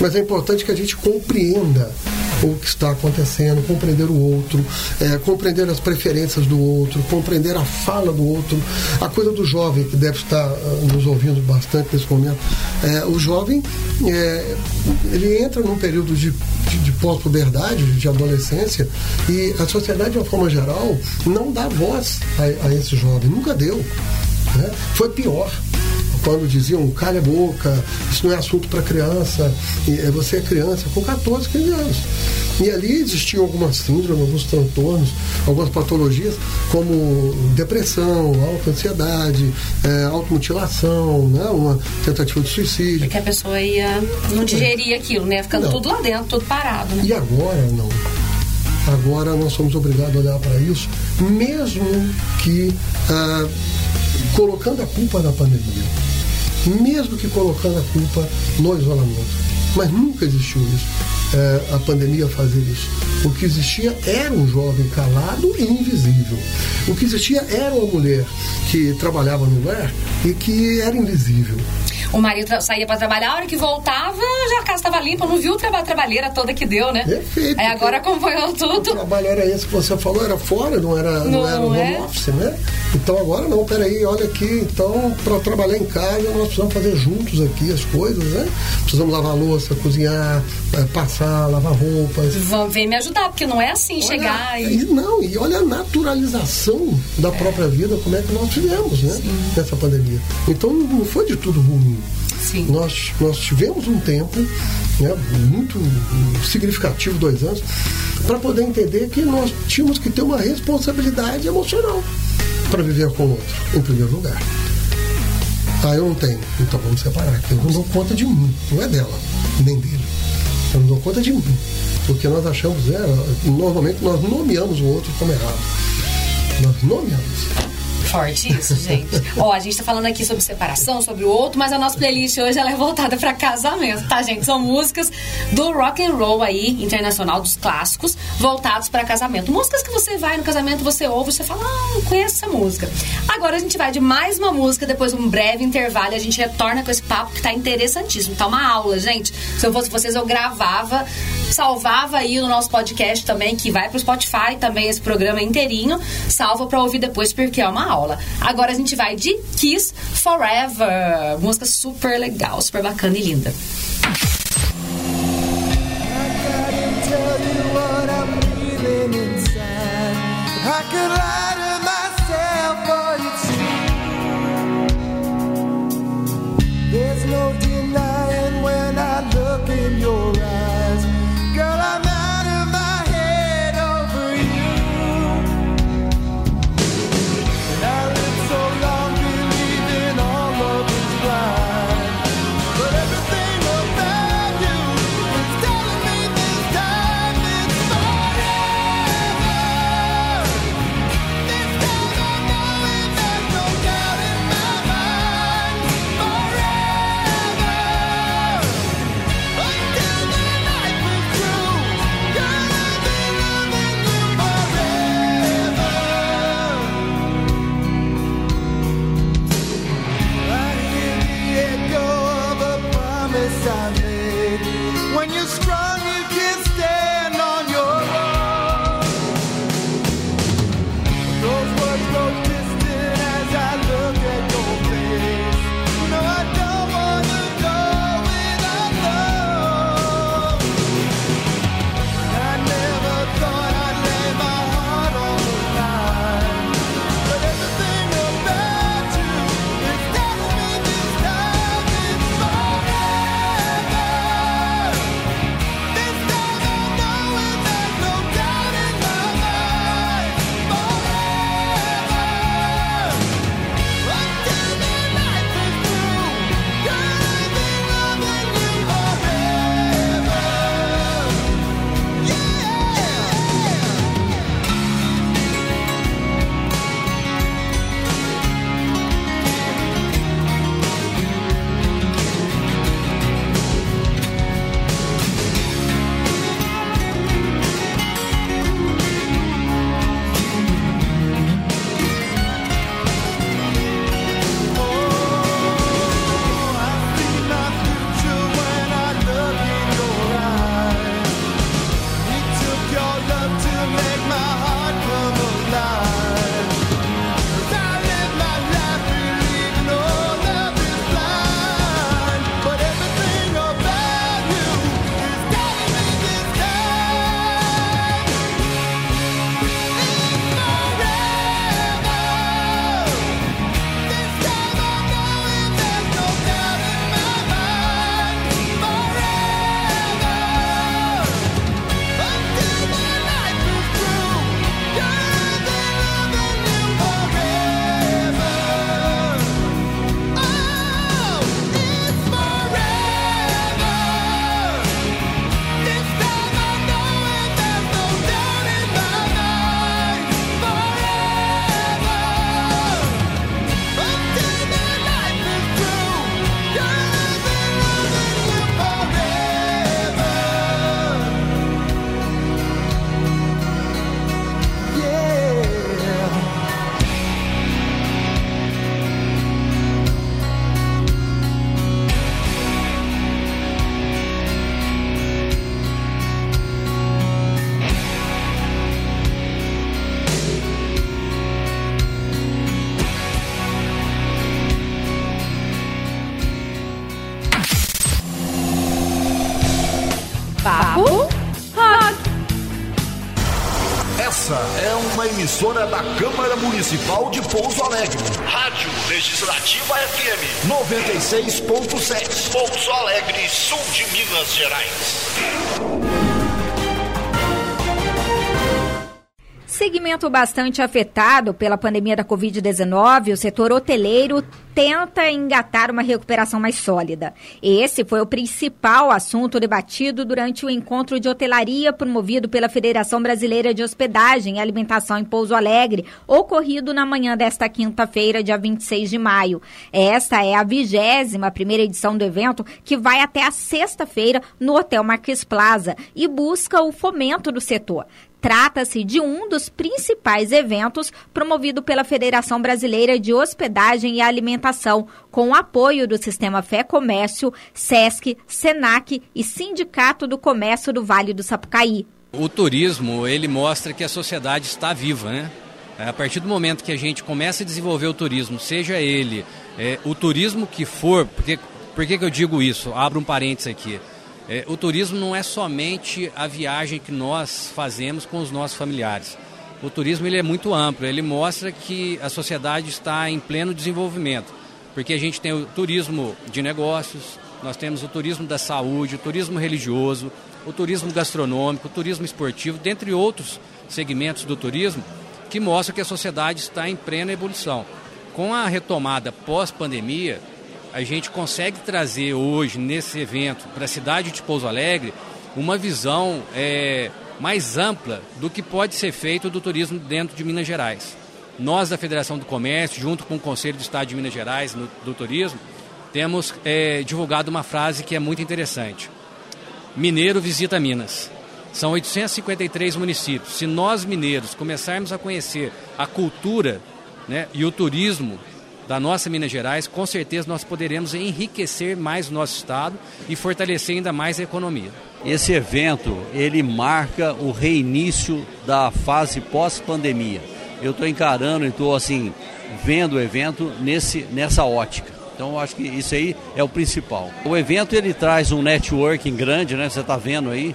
Mas é importante que a gente compreenda o que está acontecendo, compreender o outro, é, compreender as preferências do outro, compreender a fala do outro. A coisa do jovem, que deve estar ah, nos ouvindo bastante nesse momento, é, o jovem é, ele entra num período de, de, de pós-puberdade, de adolescência, e a sociedade, de uma forma geral, não dá voz a, a esse jovem, nunca deu. né? Foi pior quando diziam calha a boca, isso não é assunto para criança, eh, você é criança com 14, 15 anos. E ali existiam algumas síndromes, alguns transtornos, algumas patologias, como depressão, alta ansiedade, é, automutilação, né? uma tentativa de suicídio. Porque a pessoa ia não digeria aquilo, né? Ficando Não. tudo lá dentro, tudo parado, né? E agora não. Agora nós somos obrigados a olhar para isso, mesmo que ah, colocando a culpa na pandemia, mesmo que colocando a culpa no isolamento. Mas nunca existiu isso, eh, a pandemia fazer isso. O que existia era um jovem calado e invisível. O que existia era uma mulher que trabalhava no lar e que era invisível. O marido saía pra trabalhar, a hora que voltava, já a casa estava limpa, não viu o traba- trabalheira toda que deu, né? Perfeito. Aí agora acompanhou O tudo. trabalho era esse que você falou, era fora, não era, não Não era home é? office, né? Então agora não, peraí, olha aqui, então para trabalhar em casa nós precisamos fazer juntos aqui as coisas, né? Precisamos lavar louça, cozinhar, eh, passar, lavar roupas. Vão vir me ajudar, porque não é assim chegar Olha, e. e Não, e olha a naturalização da própria vida, como é que nós fizemos, né? Nessa pandemia. Então não foi de tudo ruim. Nós, nós tivemos um tempo né, muito significativo, dois anos, para poder entender que nós tínhamos que ter uma responsabilidade emocional para viver com o outro, em primeiro lugar. Ah, eu não tenho. Então vamos separar. Eu não dou conta de mim, não é dela, nem dele. Eu não dou conta de mim. Porque nós achamos, é, normalmente nós nomeamos o outro como errado. Nós nomeamos. Forte isso, gente. Ó, a gente tá falando aqui sobre separação, sobre o outro, mas a nossa playlist hoje ela é voltada pra casamento, tá, gente? São músicas do rock and roll aí, internacional, dos clássicos, voltados pra casamento. Músicas que você vai no casamento, você ouve, você fala, ah, eu conheço essa música. Agora a gente vai de mais uma música, depois de um breve intervalo, a gente retorna com esse papo que tá interessantíssimo. Tá uma aula, gente. Se eu fosse vocês, eu gravava, salvava aí no nosso podcast também, que vai pro Spotify também esse programa inteirinho, salva pra ouvir depois, porque é uma aula. Agora a gente vai de Kiss Forever, música super legal, super bacana e linda. I could 96.7. Segmento bastante afetado pela pandemia da Covid-19, o setor hoteleiro tenta engatar uma recuperação mais sólida. Esse foi o principal assunto debatido durante o encontro de hotelaria promovido pela Federação Brasileira de Hospedagem e Alimentação em Pouso Alegre, ocorrido na manhã desta quinta-feira, dia 26 de maio. Esta é a vigésima primeira edição do evento, que vai até a sexta-feira no Hotel Marques Plaza e busca o fomento do setor. Trata-se de um dos principais eventos promovido pela Federação Brasileira de Hospedagem e Alimentação, com o apoio do Sistema Fé Comércio, SESC, SENAC e Sindicato do Comércio do Vale do Sapucaí. O turismo, ele mostra que a sociedade está viva, né? A partir do momento que a gente começa a desenvolver o turismo, seja ele é, o turismo que for, porque, por que eu digo isso? Abro um parênteses aqui. É, o turismo não é somente a viagem que nós fazemos com os nossos familiares. O turismo ele é muito amplo, ele mostra que a sociedade está em pleno desenvolvimento, porque a gente tem o turismo de negócios, nós temos o turismo da saúde, o turismo religioso, o turismo gastronômico, o turismo esportivo, dentre outros segmentos do turismo, que mostram que a sociedade está em plena evolução. Com a retomada pós-pandemia, a gente consegue trazer hoje nesse evento para a cidade de Pouso Alegre uma visão é, mais ampla do que pode ser feito do turismo dentro de Minas Gerais. Nós da Federação do Comércio, junto com o Conselho do Estado de Minas Gerais no, do Turismo, temos é, divulgado uma frase que é muito interessante. Mineiro visita Minas. São 853 municípios. Se nós mineiros começarmos a conhecer a cultura né, e o turismo da nossa Minas Gerais, com certeza nós poderemos enriquecer mais o nosso estado e fortalecer ainda mais a economia. Esse evento, ele marca o reinício da fase pós-pandemia. Eu estou encarando e estou assim, vendo o evento nesse, nessa ótica. Então eu acho que isso aí é o principal. O evento ele traz um networking grande, né? Você está vendo aí,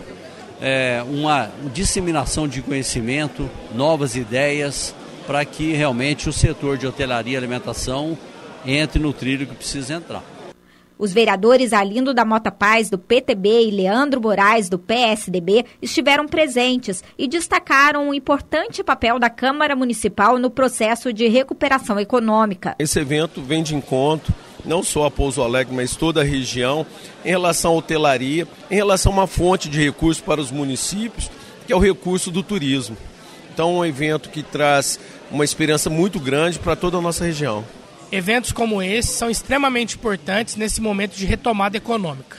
é, uma disseminação de conhecimento, novas ideias, para que realmente o setor de hotelaria e alimentação entre no trilho que precisa entrar. Os vereadores Arlindo da Mota Paz, do PTB, e Leandro Moraes, do PSDB, estiveram presentes e destacaram o importante papel da Câmara Municipal no processo de recuperação econômica. Esse evento vem de encontro não só a Pouso Alegre, mas toda a região, em relação à hotelaria, em relação a uma fonte de recursos para os municípios, que é o recurso do turismo. Então, é um evento que traz uma experiência muito grande para toda a nossa região. Eventos como esse são extremamente importantes nesse momento de retomada econômica.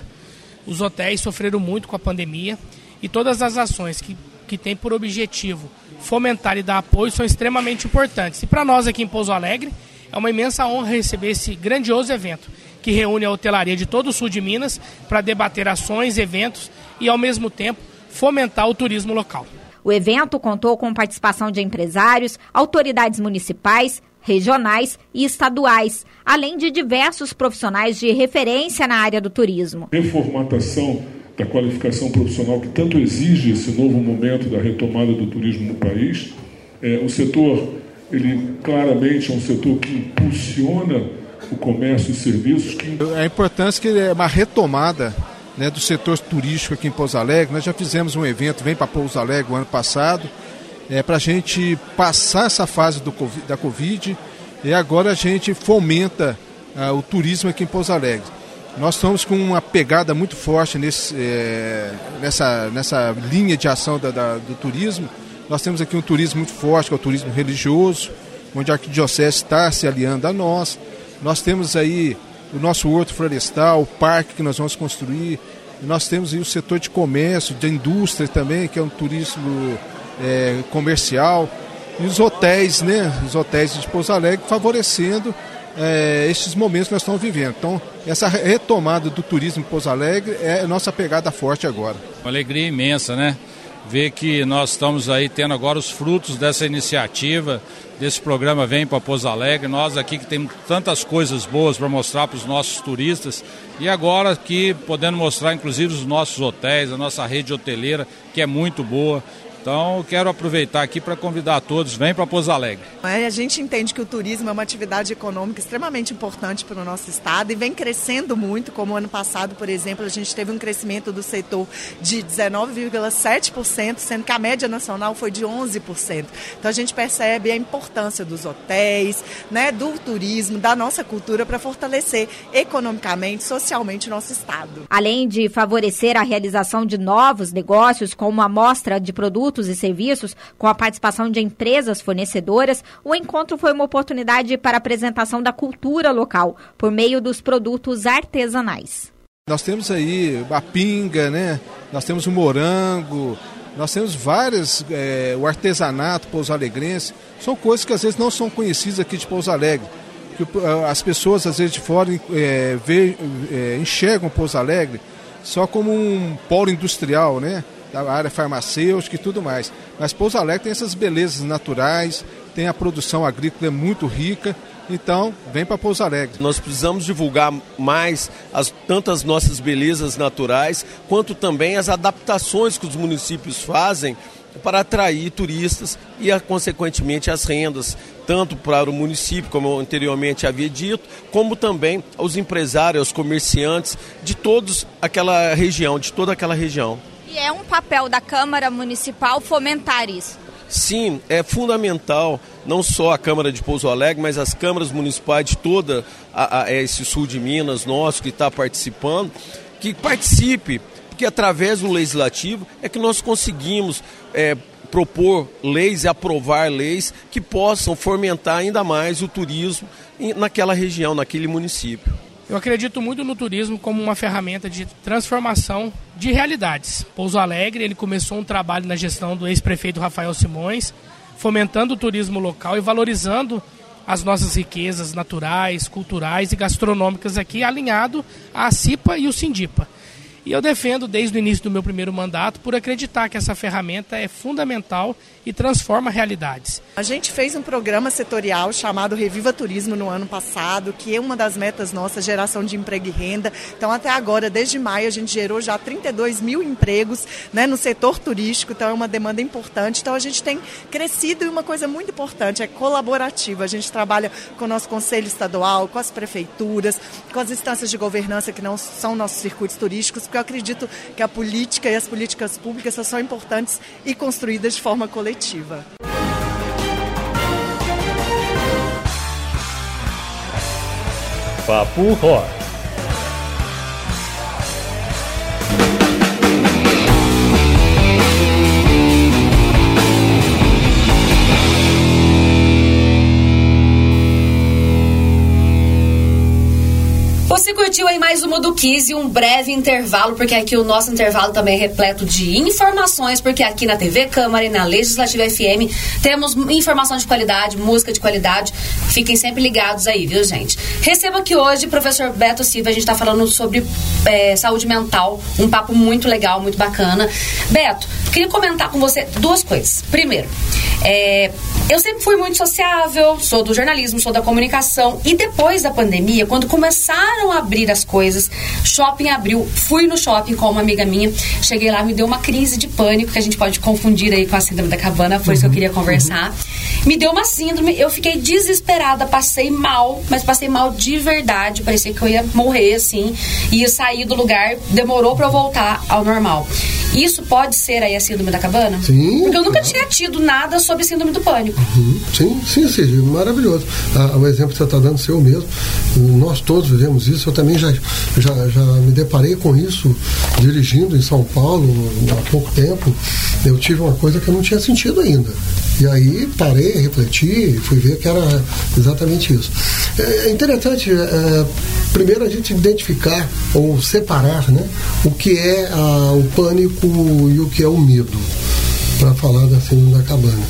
Os hotéis sofreram muito com a pandemia e todas as ações que, que têm por objetivo fomentar e dar apoio são extremamente importantes. E para nós aqui em Pouso Alegre, é uma imensa honra receber esse grandioso evento que reúne a hotelaria de todo o sul de Minas para debater ações, eventos e, ao mesmo tempo, fomentar o turismo local. O evento contou com participação de empresários, autoridades municipais, regionais e estaduais, além de diversos profissionais de referência na área do turismo. Reformatação da qualificação profissional que tanto exige esse novo momento da retomada do turismo no país. É, o setor, ele claramente é um setor que impulsiona o comércio e serviços. Que... A importância que é uma retomada né, do setor turístico aqui em Pouso Alegre. Nós já fizemos um evento, vem para Pouso Alegre o ano passado, é, para a gente passar essa fase do, da Covid e agora a gente fomenta ah, o turismo aqui em Pouso Alegre. Nós estamos com uma pegada muito forte nesse, é, nessa, nessa linha de ação da, da, do turismo. Nós temos aqui um turismo muito forte, que é o turismo religioso, onde a Arquidiocese está se aliando a nós. Nós temos aí o nosso horto florestal, o parque que nós vamos construir. Nós temos aí o setor de comércio, de indústria também, que é um turismo é, comercial. E os hotéis, né? Os hotéis de Pouso Alegre favorecendo é, momentos que nós estamos vivendo. Então, essa retomada do turismo em Pouso Alegre é nossa pegada forte agora. Uma alegria imensa, né? Ver que nós estamos aí tendo agora os frutos dessa iniciativa, desse programa Vem para Pouso Alegre. Nós aqui que temos tantas coisas boas para mostrar para os nossos turistas e agora aqui podendo mostrar inclusive os nossos hotéis, a nossa rede hoteleira, que é muito boa. Então, quero aproveitar aqui para convidar todos, vem para Pouso Alegre. É, a gente entende que o turismo é uma atividade econômica extremamente importante para o nosso estado e vem crescendo muito, como ano passado, por exemplo, a gente teve um crescimento do setor de 19,7%, sendo que a média nacional foi de 11%. Então a gente percebe a importância dos hotéis, né, do turismo, da nossa cultura para fortalecer economicamente, socialmente o nosso estado. Além de favorecer a realização de novos negócios, como a mostra de produtos produtos e serviços, com a participação de empresas fornecedoras, o encontro foi uma oportunidade para a apresentação da cultura local, por meio dos produtos artesanais. Nós temos aí a pinga, né? nós temos o morango, nós temos várias, é, o artesanato Pouso Alegrense, são coisas que às vezes não são conhecidas aqui de Pouso Alegre. Que as pessoas às vezes de fora é, vê, é, enxergam Pouso Alegre só como um polo industrial, né? Da área farmacêutica e tudo mais. Mas Pouso Alegre tem essas belezas naturais, tem a produção agrícola muito rica, então vem para Pouso Alegre. Nós precisamos divulgar mais as, tanto as nossas belezas naturais, quanto também as adaptações que os municípios fazem para atrair turistas e, consequentemente, as rendas, tanto para o município, como eu anteriormente havia dito, como também aos empresários, aos comerciantes de todos aquela região, de toda aquela região. E é um papel da Câmara Municipal fomentar isso. Sim, é fundamental não só a Câmara de Pouso Alegre, mas as câmaras municipais de toda a, a esse sul de Minas nosso que está participando, que participe, porque através do legislativo é que nós conseguimos é, propor leis e aprovar leis que possam fomentar ainda mais o turismo naquela região, naquele município. Eu acredito muito no turismo como uma ferramenta de transformação de realidades. Pouso Alegre, ele começou um trabalho na gestão do ex-prefeito Rafael Simões, fomentando o turismo local e valorizando as nossas riquezas naturais, culturais e gastronômicas aqui, alinhado à CIPA e o Sindipa. E eu defendo desde o início do meu primeiro mandato por acreditar que essa ferramenta é fundamental e transforma realidades. A gente fez um programa setorial chamado Reviva Turismo no ano passado, que é uma das metas nossas, geração de emprego e renda. Então, até agora, desde maio, a gente gerou já 32 mil empregos né, no setor turístico, então é uma demanda importante. Então, a gente tem crescido e uma coisa muito importante é colaborativa. A gente trabalha com o nosso conselho estadual, com as prefeituras, com as instâncias de governança que não são nossos circuitos turísticos, porque eu acredito que a política e as políticas públicas são importantes e construídas de forma coletiva. Papo Rock. Você curtiu aí mais uma do Kiss e um breve intervalo, porque aqui o nosso intervalo também é repleto de informações, porque aqui na TV Câmara e na Legislativa FM temos informação de qualidade, música de qualidade. Fiquem sempre ligados aí, viu, gente? Receba aqui hoje o professor Beto Silva, a gente está falando sobre é, saúde mental, um papo muito legal, muito bacana. Beto, queria comentar com você duas coisas. Primeiro, é, eu sempre fui muito sociável, sou do jornalismo, sou da comunicação, e depois da pandemia, quando começaram abrir as coisas. Shopping abriu. Fui no shopping com uma amiga minha. Cheguei lá, me deu uma crise de pânico, que a gente pode confundir aí com a síndrome da cabana. Foi uhum, isso que eu queria conversar. Uhum. Me deu uma síndrome, eu fiquei desesperada, passei mal, mas passei mal de verdade. Parecia que eu ia morrer, assim. Ia sair do lugar, demorou para eu voltar ao normal. Isso pode ser aí a síndrome da cabana? Sim. Porque eu nunca tinha tido nada sobre síndrome do pânico. Uhum. Sim, sim, sim, maravilhoso. Ah, o exemplo que você está dando seu mesmo. Nós todos vivemos isso. Eu também já, já, já me deparei com isso dirigindo em São Paulo há pouco tempo. Eu tive uma coisa que eu não tinha sentido ainda. E aí parei, refleti, fui ver que era exatamente isso. É, é interessante, é, primeiro a gente identificar ou separar né, o que é a, o pânico e o que é o medo, para falar da síndrome da cabana.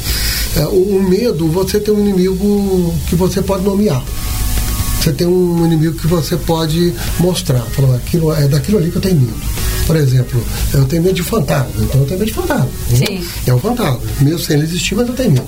É, o, o medo, você tem um inimigo que você pode nomear você tem um inimigo que você pode mostrar. Falar, aquilo, é daquilo ali que eu tenho medo. Por exemplo, eu tenho medo de fantasma, então eu tenho medo de fantasma. né? Sim. É um fantasma. Mesmo sem ele existir, mas eu tenho medo.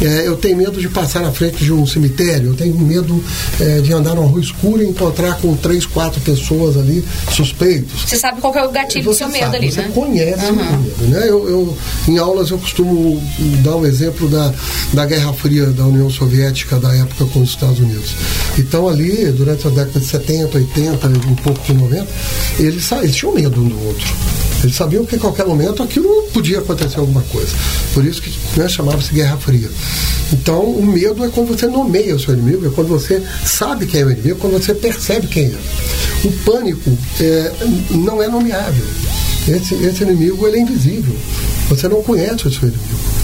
É, eu tenho medo de passar na frente de um cemitério, eu tenho medo é, de andar numa rua escura e encontrar com três, quatro pessoas ali suspeitos. Você sabe qual que é o gatilho do Você seu medo sabe, ali, você né? conhece o Uhum. medo, né? Eu, eu- em aulas eu costumo dar o exemplo da, da Guerra Fria da União Soviética da época com os Estados Unidos. Então ali, durante a década de 70, 80, um pouco de 90, eles, eles tinham medo do outro. Eles sabiam que a qualquer momento aquilo podia acontecer alguma coisa. Por isso que né, chamava-se Guerra Fria. Então, o medo é quando você nomeia o seu inimigo, é quando você sabe quem é o inimigo, quando você percebe quem é. O pânico é, não é nomeável. Esse, esse inimigo ele é invisível. Você não conhece o seu inimigo.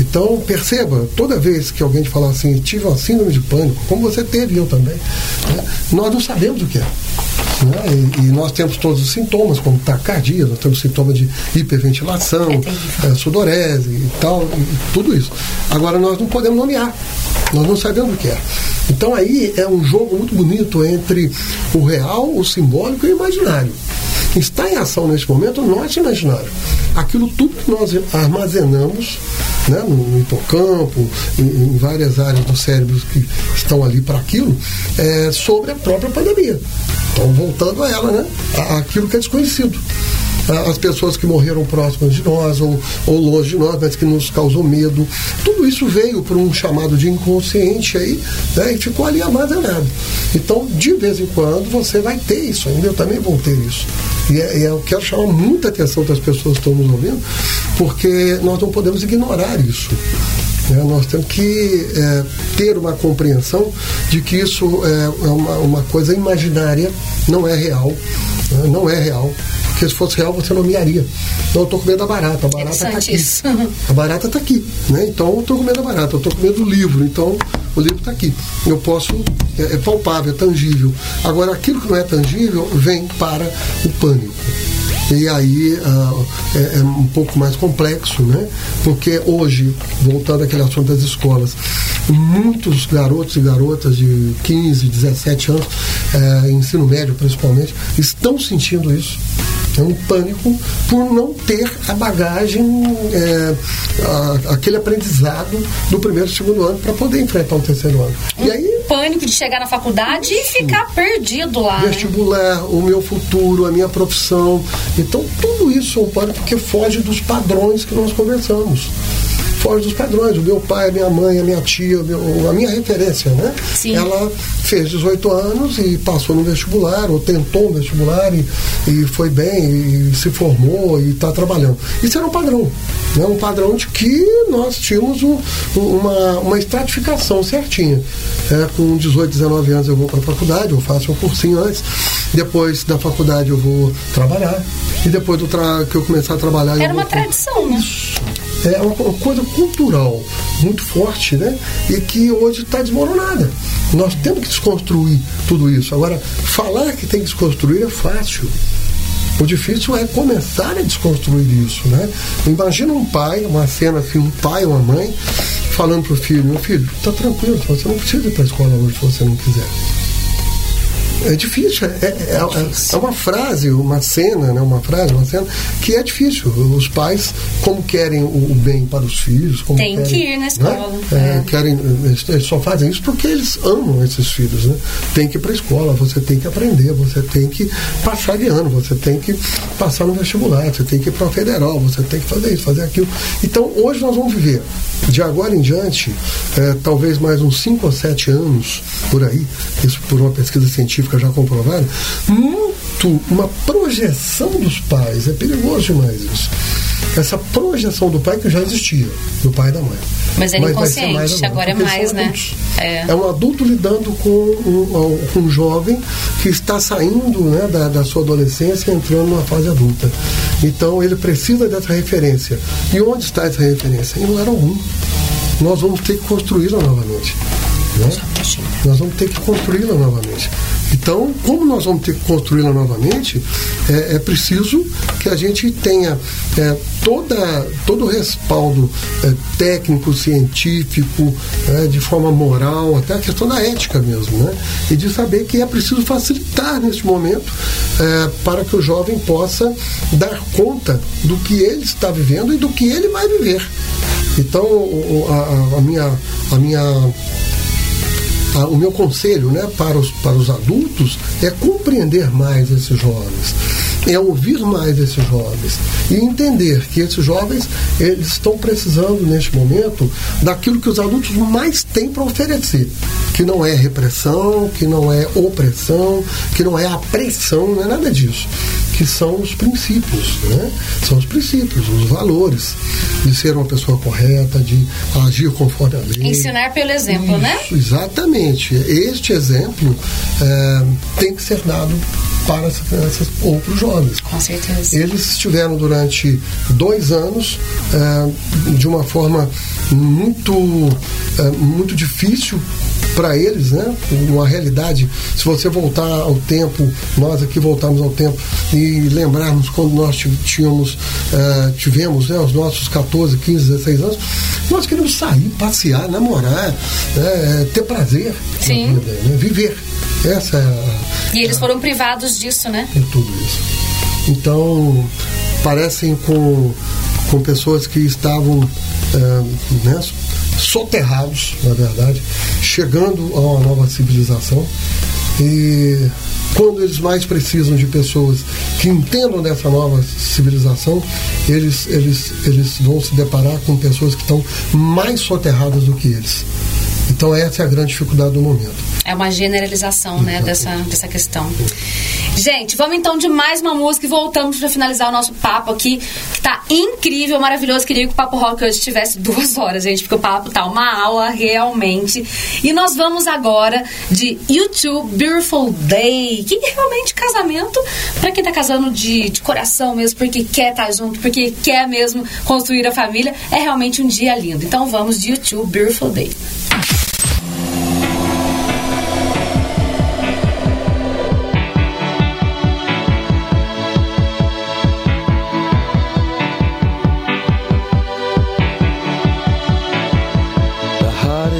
Então, perceba, toda vez que alguém te falar assim, tive uma síndrome de pânico, como você teve, eu também, né, nós não sabemos o que é. Né, E, e nós temos todos os sintomas, como taquicardia, nós temos sintomas de hiperventilação, eh, sudorese e tal, e tudo isso. Agora, nós não podemos nomear, nós não sabemos o que é. Então, aí é um jogo muito bonito entre o real, o simbólico e o imaginário. Está em ação neste momento o nosso imaginário. Aquilo tudo que nós armazenamos né, no, hipocampo, em, em várias áreas do cérebro que estão ali para aquilo, é, sobre a própria pandemia. Então, voltando a ela, né, aquilo que é desconhecido. A- As pessoas que morreram próximas de nós ou, ou longe de nós, mas que nos causou medo. Tudo isso veio por um chamado de inconsciente aí né, e ficou ali armazenado. Então, de vez em quando, você vai ter isso ainda, eu também vou ter isso. E, é- e eu quero chamar muita atenção das pessoas que estão nos ouvindo, porque nós não podemos ignorar isso. né? Nós temos que é, ter uma compreensão de que isso é, é uma, uma coisa imaginária, não é real. né? Não é real. Porque se fosse real, você nomearia. Então, eu estou com medo da barata. A barata está aqui. isso. A barata está aqui. Né? Então, eu estou com medo da barata. Eu estou com medo do livro. Então, o livro está aqui. Eu posso. É, é palpável, é tangível. Agora, aquilo que não é tangível vem para o pânico. E aí ah, é, é um pouco mais complexo, né? Porque hoje, voltando àquele assunto das escolas, muitos garotos e garotas de 15, 17 anos, eh, ensino médio principalmente, estão sentindo isso. É um pânico por não ter a bagagem, eh, a- aquele aprendizado do primeiro e segundo ano para poder enfrentar o terceiro ano. E aí Pânico de chegar na faculdade e ficar perdido lá. né? vestibular, o meu futuro, a minha profissão. Então, tudo isso é um pânico porque foge dos padrões que nós conversamos. Foge dos padrões. O meu pai, a minha mãe, a minha tia, a minha referência, né? Sim. Ela fez 18 anos e passou no vestibular, ou tentou um vestibular e, e foi bem, e se formou e está trabalhando. Isso era um padrão. Né? Um padrão de que nós tínhamos um- uma, uma estratificação certinha. É, com 18, 19 anos eu vou para a faculdade, eu faço um cursinho antes. Depois da faculdade eu vou trabalhar. E depois do tra que eu começar a trabalhar. Era vou uma tradição, né? É uma co- coisa cultural muito forte, né? E que hoje está desmoronada. Nós temos que desconstruir tudo isso. Agora, falar que tem que desconstruir é fácil. O difícil é começar a desconstruir isso, né? Imagina um pai, uma cena assim, um pai ou uma mãe falando pro filho, meu filho, tá tranquilo, você não precisa ir para a escola hoje se você não quiser. É difícil, é, é- é- é uma frase, uma cena, né? uma frase, uma cena que é difícil. Os pais, como querem o, bem para os filhos, como Tem que querem, ir na né? escola, É, é. querem, eles só fazem isso porque eles amam esses filhos, né? Tem que ir para a escola, você tem que aprender, você tem que passar de ano, você tem que passar no vestibular, você tem que ir para a federal, você tem que fazer isso, fazer aquilo. Então, hoje nós vamos viver, de agora em diante, é, talvez mais uns 5 ou 7 anos, por aí, isso por uma pesquisa científica já comprovada, muito uma projeção dos pais, é perigoso demais isso. Essa projeção do pai que já existia, do pai e da mãe. Mas é vai ser inconsciente, mais agora é mais, né? É. É um adulto lidando com um, com um jovem que está saindo né, da, da sua adolescência e entrando numa fase adulta. Então ele precisa dessa referência. E onde está essa referência? Em lugar algum. Nós vamos ter que construí-la novamente. Né? Nós vamos ter que construí-la novamente. Então, como nós vamos ter que construí-la novamente, é, é preciso que a gente tenha é, toda, todo o respaldo é, técnico, científico, é, de forma moral, até a questão da ética mesmo, né? E de saber que é preciso facilitar neste momento é, para que o jovem possa dar conta do que ele está vivendo e do que ele vai viver. Então, a- a minha, a minha o meu conselho né, para, os, para os adultos é compreender mais esses jovens, é ouvir mais esses jovens. E entender que esses jovens eles estão precisando neste momento daquilo que os adultos mais têm para oferecer, que não é repressão, que não é opressão, que não é a pressão, não é nada disso, que são os princípios, né? São os princípios, os valores de ser uma pessoa correta, de agir conforme a lei. Ensinar pelo exemplo, né? Isso, Exatamente. Este exemplo eh, tem que ser dado para essas crianças ou para os jovens. Com certeza. Eles estiveram durante dois anos eh, de uma forma muito, eh, muito difícil para eles, né? Uma realidade. Se você voltar ao tempo, nós aqui voltarmos ao tempo e lembrarmos quando nós tínhamos, eh, tivemos né, os nossos 14, 15, 16 anos, nós queríamos sair, passear, namorar, né, ter prazer Sim. vida, né? viver. Essa é a, E eles foram privados disso, né? em tudo isso. Então, parecem com, com pessoas que estavam eh, né, soterrados, na verdade, chegando a uma nova civilização. E quando eles mais precisam de pessoas que entendam dessa nova civilização, eles, eles, eles vão se deparar com pessoas que estão mais soterradas do que eles. Então essa é a grande dificuldade do momento. É uma generalização, né, dessa, dessa questão. Gente, vamos então de mais uma música e voltamos para finalizar o nosso papo aqui, que tá incrível, maravilhoso. Queria que o Papo Rock hoje tivesse duas horas, gente, porque o papo tá uma aula realmente. E nós vamos agora de YouTube Beautiful Day, que é realmente casamento para quem tá casando de, de coração mesmo, porque quer estar junto, porque quer mesmo construir a família. É realmente um dia lindo. Então vamos de YouTube Beautiful Day.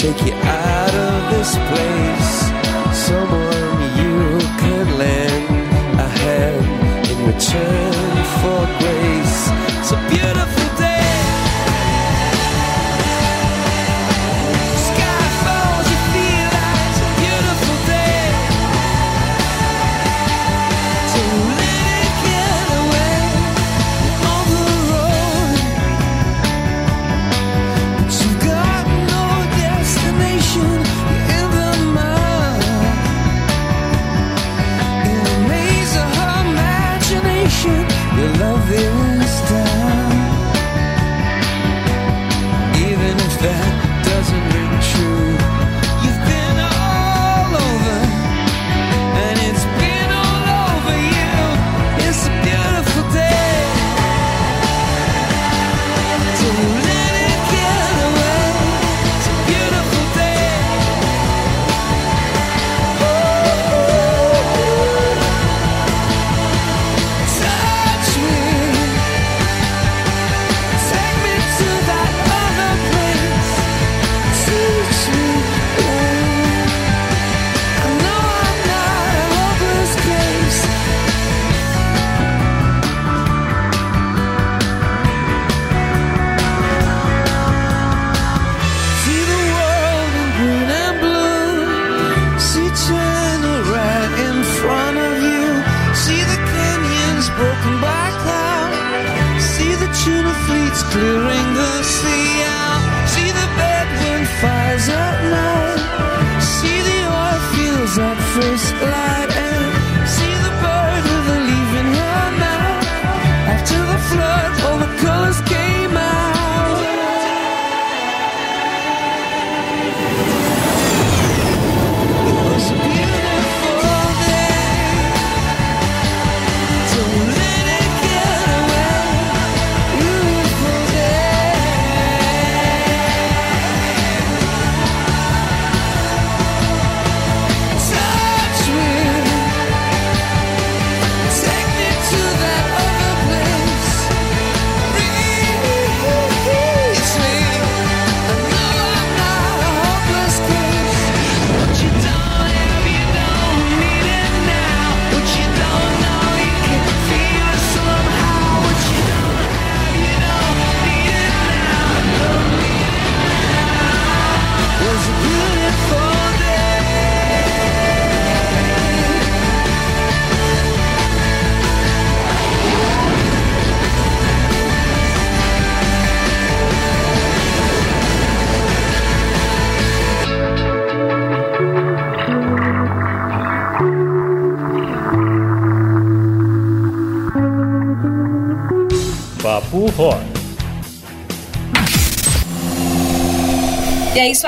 take you out of this place. Someone you could lend a hand in return for grace.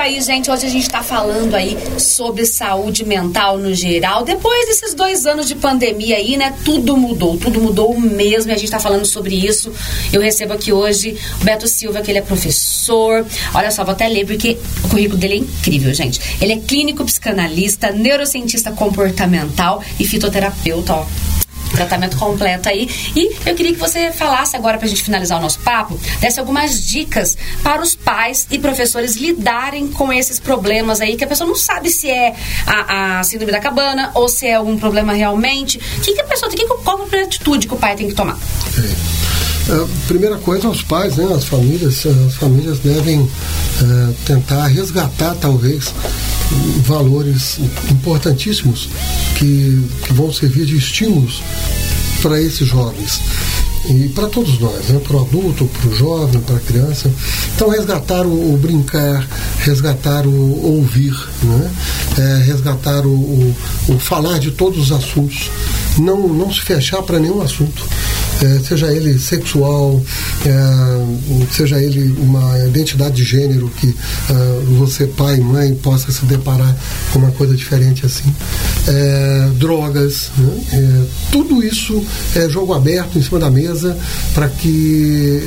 Aí, gente. Hoje a gente está falando aí sobre saúde mental no geral. Depois desses dois anos de pandemia aí, né? Tudo mudou, tudo mudou mesmo. E a gente está falando sobre isso. Eu recebo aqui hoje o Beto Silva, que ele é professor. Olha só, vou até ler porque o currículo dele é incrível, gente. Ele é clínico psicanalista, neurocientista comportamental e fitoterapeuta, ó tratamento completo aí. E eu queria que você falasse agora, para a gente finalizar o nosso papo, desse algumas dicas para os pais e professores lidarem com esses problemas aí, que a pessoa não sabe se é a, a síndrome da cabana ou se é algum problema realmente. O que, que a pessoa tem que, qual a atitude que o pai tem que tomar? Uh, primeira coisa, os pais, né, as famílias, as famílias devem uh, tentar resgatar talvez valores importantíssimos que, que vão servir de estímulos para esses jovens e para todos nós, né? para o adulto, para o jovem, para a criança. Então, resgatar o, o brincar, resgatar o ouvir, né? É, resgatar o, o, o, falar de todos os assuntos, não, não se fechar para nenhum assunto. É, seja ele sexual, é, seja ele uma identidade de gênero que é, você, pai e mãe, possa se deparar com uma coisa diferente assim. Drogas, né? Tudo isso é jogo aberto em cima da mesa para que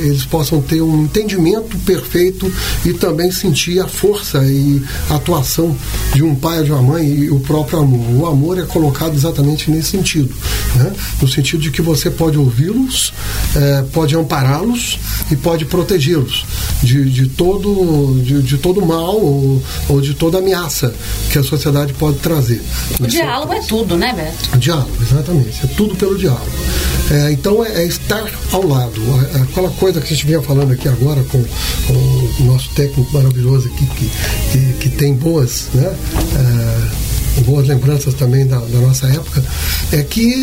eles possam ter um entendimento perfeito e também sentir a força e a atuação de um pai de uma mãe e o próprio amor. O amor é colocado exatamente nesse sentido, né? no sentido de que você pode ouvi-los, é, pode ampará-los e pode protegê-los de, de, todo, de, de todo mal ou, ou, de toda ameaça que a sociedade pode trazer. O diálogo é tudo, né, Beto? Diálogo, exatamente. É tudo pelo diálogo. É, então é, é, estar ao lado. Aquela coisa que a gente vinha falando aqui agora com, com o nosso técnico maravilhoso aqui, que, que, que tem boas, né? Boas lembranças também da, da, nossa época, é que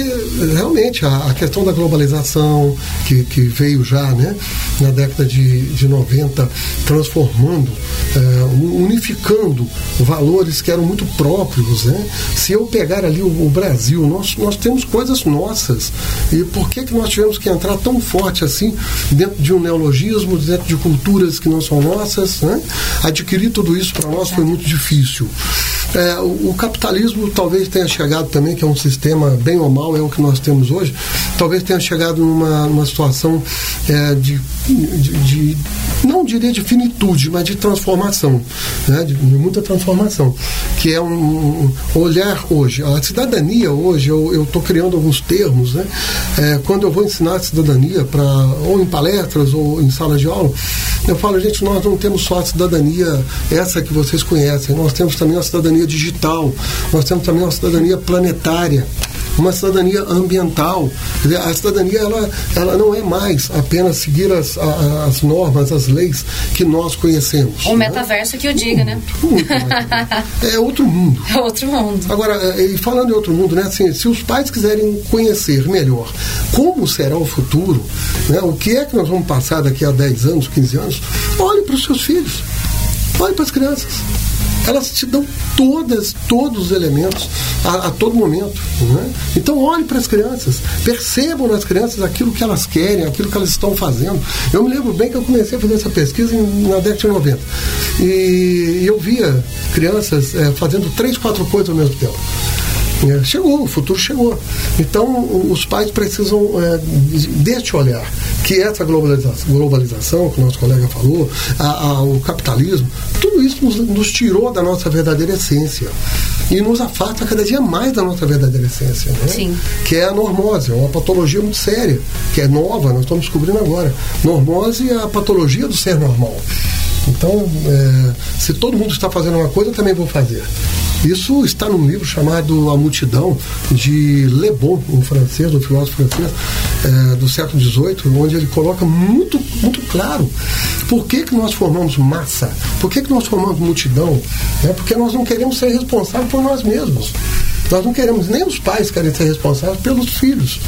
realmente a, a questão da globalização, que, que, veio já né, na década de, de 90, transformando, é, unificando valores que eram muito próprios. Né? Se eu pegar ali o, o, Brasil, nós, nós temos coisas nossas. E por que, que nós tivemos que entrar tão forte assim dentro de um neologismo, dentro de culturas que não são nossas? Né? Adquirir tudo isso para nós foi muito difícil. É, o, o capitalismo talvez tenha chegado também, que é um sistema bem ou mal, é o que nós temos hoje, talvez tenha chegado numa, numa situação é, de, de, de, não diria de finitude, mas de transformação, né, de, de muita transformação, que é um, olhar hoje. A cidadania hoje, eu estou criando alguns termos, né, é, quando eu vou ensinar a cidadania, pra, ou em palestras ou em sala de aula, eu falo, gente, nós não temos só a cidadania essa que vocês conhecem, nós temos também a cidadania digital, nós temos também uma cidadania planetária uma cidadania ambiental. A cidadania ela, ela não é mais apenas seguir as, as normas, as leis que nós conhecemos. O né? metaverso que eu diga, né? Muito, é outro mundo. É outro mundo. Agora, é, e falando em outro mundo, né? Assim, se os pais quiserem conhecer melhor como será o futuro, né? o que é que nós vamos passar daqui a 10 anos, 15 anos, olhe para os seus filhos, olhe para as crianças elas te dão todas, todos os elementos a, a todo momento. Né? Então olhe para as crianças, percebam nas crianças aquilo que elas querem, aquilo que elas estão fazendo. Eu me lembro bem que eu comecei a fazer essa pesquisa em, na década de 90. E eu via crianças é, fazendo três, quatro coisas ao mesmo tempo. É, chegou, o futuro chegou. Então, os pais precisam é, deste olhar, que essa globalização, globalização que o nosso colega falou, a, a, o capitalismo, tudo isso nos, nos, tirou da nossa verdadeira essência e nos afasta cada dia mais da nossa verdadeira essência, né? Sim. que é a normose, é uma patologia muito séria, que é nova, nós estamos descobrindo agora. Normose é a patologia do ser normal. Então, é, se todo mundo está fazendo uma coisa, eu também vou fazer. Isso está num livro chamado A Multidão, de Le Bon, um francês, um filósofo francês é, do século XVIII, onde ele coloca muito, muito claro por que, que nós formamos massa, por que, que nós formamos multidão. É porque nós não queremos ser responsáveis por nós mesmos. Nós não queremos, nem os pais querem ser responsáveis pelos filhos.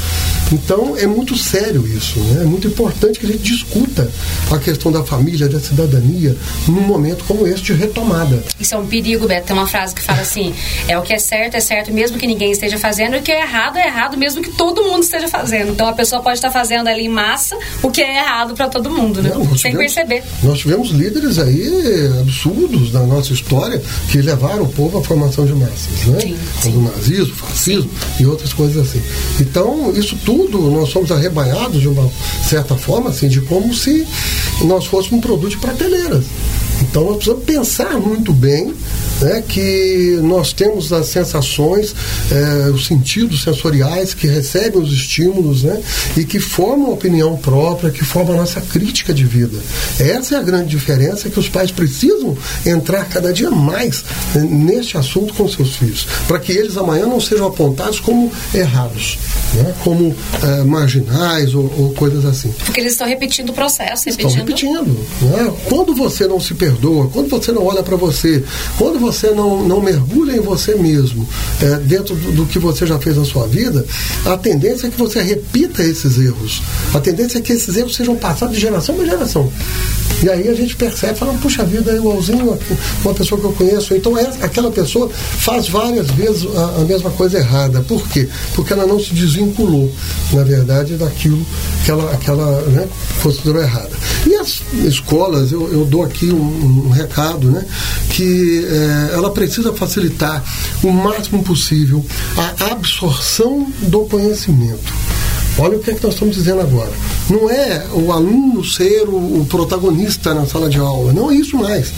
Então é muito sério isso, né? é muito importante que a gente discuta a questão da família, da cidadania, num momento como esse de retomada. Isso é um perigo, Beto. Tem uma frase que fala assim: é o que é certo, é certo, mesmo que ninguém esteja fazendo, e o que é errado, é errado, mesmo que todo mundo esteja fazendo. Então a pessoa pode estar fazendo ali em massa o que é errado para todo mundo, né? Não, Sem tivemos- perceber. Nós tivemos líderes aí absurdos na nossa história que levaram o povo à formação de massas, né? Como o nazismo, fascismo e outras coisas assim. Então, isso tudo nós somos arrebanhados de uma certa forma, assim, de como se nós fôssemos um produto de prateleiras. Então nós precisamos pensar muito bem né, que nós temos as sensações, eh, os sentidos sensoriais que recebem os estímulos né, e que formam a opinião própria, que formam a nossa crítica de vida. Essa é a grande diferença que os pais precisam entrar cada dia mais neste assunto com seus filhos, para que eles amanhã não sejam apontados como errados, né, como eh, marginais ou, ou coisas assim. Porque eles estão repetindo o processo, Estão repetindo. repetindo. né? Quando você não se perdoa, quando você não olha para você, quando você não, não mergulha em você mesmo, é, dentro do, do que você já fez na sua vida, a tendência é que você repita esses erros. A tendência é que esses erros sejam passados de geração para geração. E aí a gente percebe, fala, puxa vida, é igualzinho uma pessoa que eu conheço. Então é, aquela pessoa faz várias vezes a, a mesma coisa errada. Por quê? Porque ela não se desvinculou, na verdade, daquilo que ela, que ela né, considerou errada. E as escolas, eu, eu dou aqui um, um recado, né, que eh, ela precisa facilitar o máximo possível a absorção do conhecimento. Olha o que, é que nós estamos dizendo agora. Não é o aluno ser o, o protagonista na sala de aula, não é isso mais.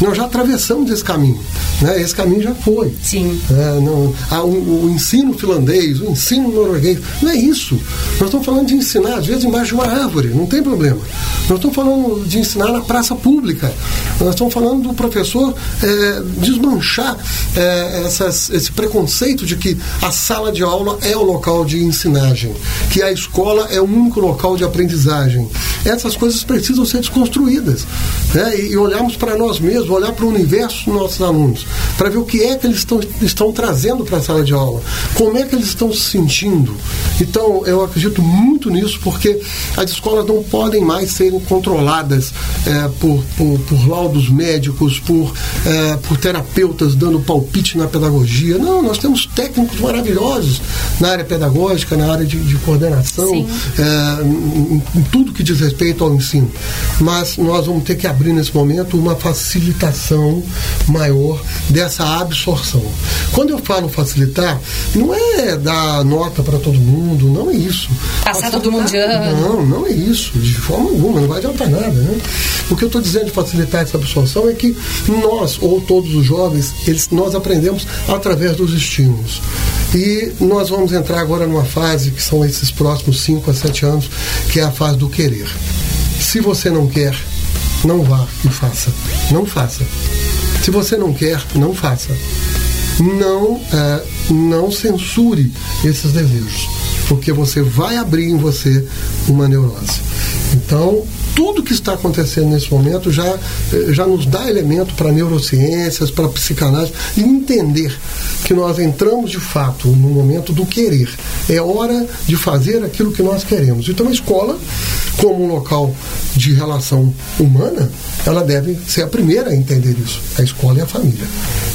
Nós já atravessamos esse caminho. Né? Esse caminho já foi. Sim. É, não, ah, o, o ensino finlandês, o ensino norueguês, não é isso. Nós estamos falando de ensinar, às vezes, embaixo de uma árvore, não tem problema. Nós estamos falando de ensinar na praça pública. Nós estamos falando do professor é, desmanchar é, essas, esse preconceito de que a sala de aula é o local de ensinagem, que a escola é o único local de aprendizagem. Essas coisas precisam ser desconstruídas. Né? E, e olharmos para nós mesmos, olhar para o universo dos nossos alunos, para ver o que é que eles estão, estão trazendo para a sala de aula, como é que eles estão se sentindo. Então, eu acredito muito nisso, porque as escolas não podem mais serem controladas é, por, por, por laudos médicos, por, é, por terapeutas dando palpite na pedagogia. Não, nós temos técnicos maravilhosos na área pedagógica, na área de, de coordenação, é, em, em tudo que diz respeito ao ensino. Mas nós vamos ter que abrir nesse momento uma facilitação maior dessa absorção. Quando eu falo facilitar, não é dar nota para todo mundo, não é isso. Passar todo mundo de ano. Não, não é isso, de forma alguma, não vai adiantar nada. Né? O que eu estou dizendo de facilitar essa absorção é que nós, ou todos os jovens, eles, nós aprendemos através dos estímulos. E nós vamos entrar agora numa fase que são esses próximos 5 a 7 anos, que é a fase do querer. Se você não quer, não vá e faça. Não faça. Se você não quer, não faça. Não, eh, não censure esses desejos, porque você vai abrir em você uma neurose. Então, tudo que está acontecendo nesse momento já, eh, já nos dá elemento para neurociências, para psicanálise, e entender que nós entramos de fato no momento do querer. É hora de fazer aquilo que nós queremos. Então, a escola, como um local de relação humana, ela deve ser a primeira a entender isso. A escola e a família.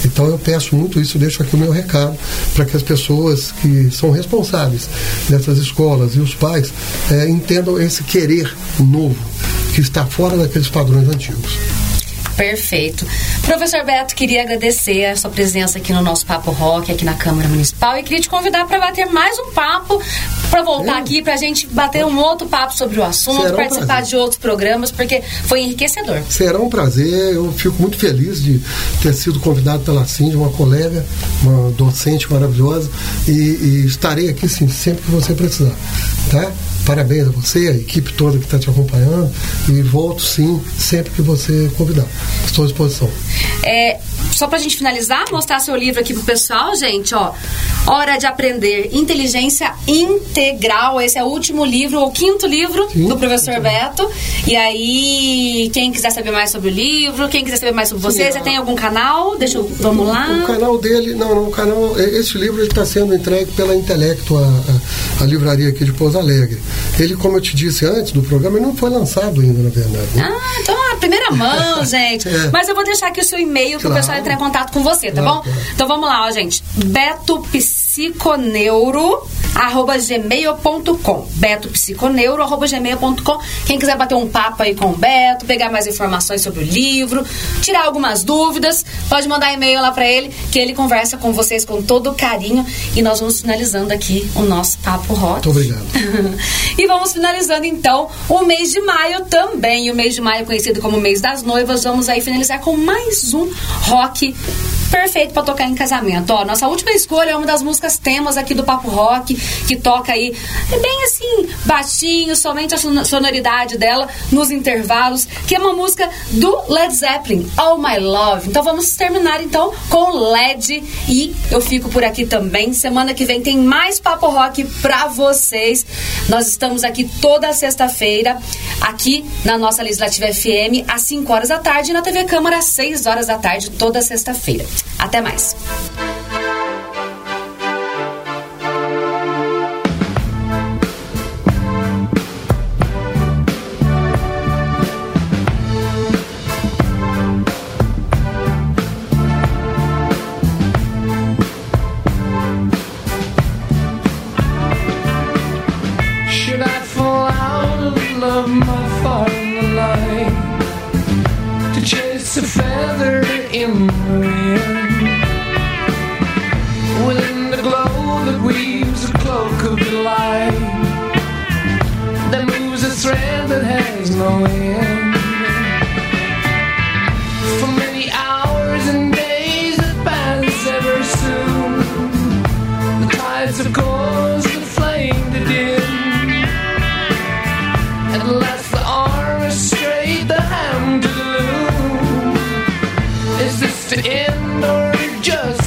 Então, eu peço muito isso, deixo aqui o meu recado para que as pessoas que são responsáveis dessas escolas e os pais eh, entendam esse querer novo que está fora daqueles padrões antigos. Perfeito. Professor Beto, queria agradecer a sua presença aqui no nosso Papo Rock, aqui na Câmara Municipal, e queria te convidar para bater mais um papo, para voltar aqui, para a gente bater um outro papo sobre o assunto, Será participar de outros programas, porque foi enriquecedor. Será um prazer, eu fico muito feliz de ter sido convidado pela Cindy, uma colega, uma docente maravilhosa, e, e estarei aqui sim, sempre que você precisar. Tá? Parabéns a você, a equipe toda que está te acompanhando, e volto sim, sempre que você convidar. Estou à disposição. É, só pra gente finalizar, mostrar seu livro aqui pro pessoal, gente, ó. Hora de aprender inteligência integral. Esse é o último livro, o quinto livro do professor Beto. E aí, quem quiser saber mais sobre o livro, quem quiser saber mais sobre você, Sim, você a- tem algum canal? Deixa eu, vamos lá. O canal dele, não, não, o canal, esse livro está sendo entregue pela Intelecto, a, a, a livraria aqui de Pouso Alegre. Ele, como eu te disse antes do programa, ele não foi lançado ainda, na verdade. né? Ah, então a primeira mão, gente. É. Mas eu vou deixar aqui o seu e-mail para o Claro. pessoal entrar em contato com você, tá Claro, bom? Então vamos lá, ó, gente. Betopsiconeuro arroba gmail.com betopsiconeuro arroba gmail.com Quem quiser bater um papo aí com o Beto, pegar mais informações sobre o livro, tirar algumas dúvidas, pode mandar e-mail lá para ele, que ele conversa com vocês com todo carinho e nós vamos finalizando aqui o nosso Papo Rock. Muito obrigado. e vamos finalizando então o mês de maio também. O mês de maio conhecido como mês das noivas. Vamos aí finalizar com mais um rock perfeito para tocar em casamento. Ó, nossa última escolha é uma das músicas temas aqui do Papo Rock, que toca aí é bem assim, baixinho, somente a son- sonoridade dela nos intervalos, que é uma música do Led Zeppelin, All My Love. Então vamos terminar então com LED e eu fico por aqui também. Semana que vem tem mais Papo Rock pra vocês. Nós estamos aqui toda sexta-feira, aqui na nossa Legislativa FM, às 5 horas da tarde, e na TV Câmara, às 6 horas da tarde, toda sexta-feira. Até mais. No end. For many hours and days that pass ever soon, the tides of course that flame to dim. At last the arm is straight, the hand to the loom. Is this to end or just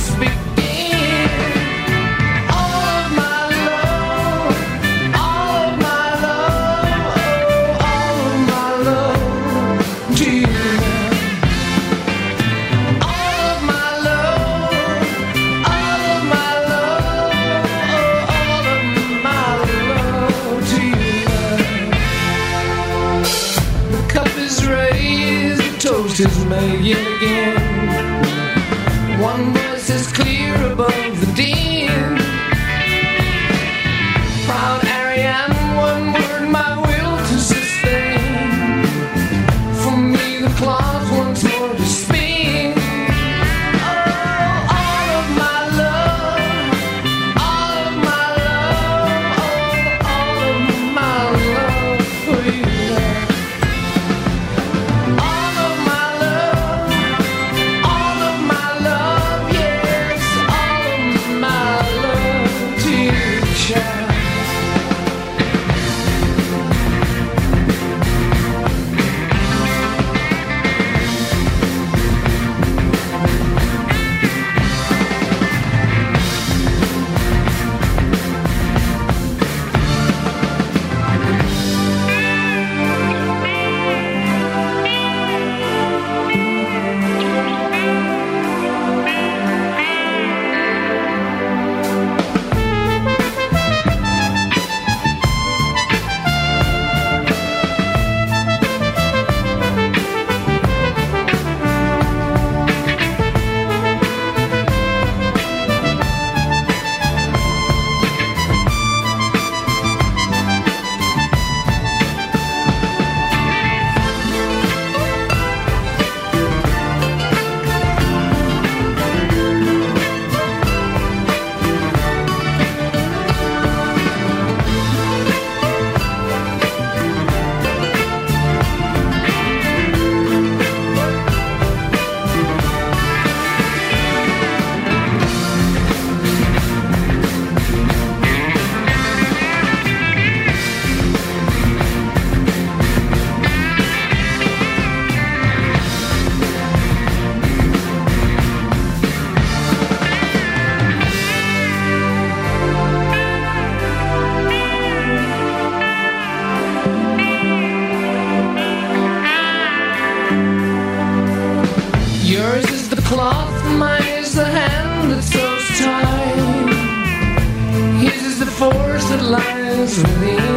for me.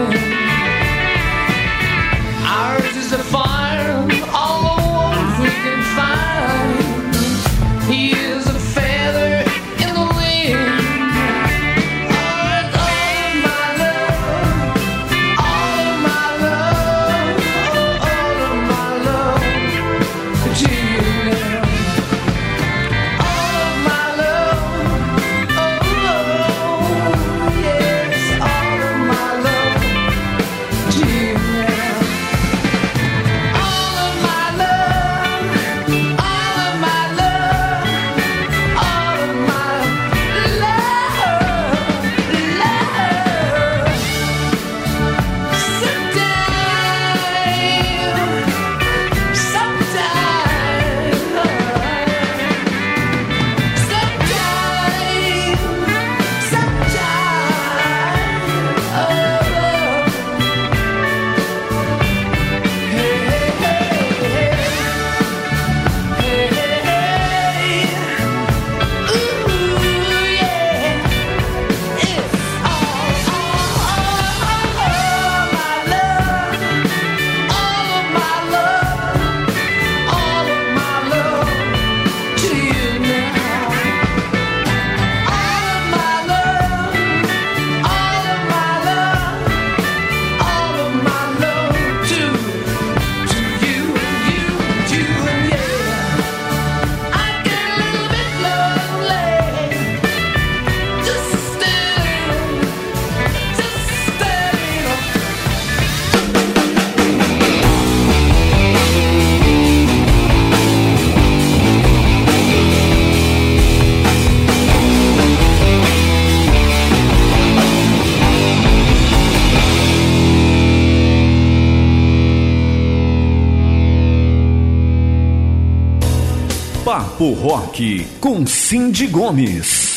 Papo Rock com Cindy Gomes.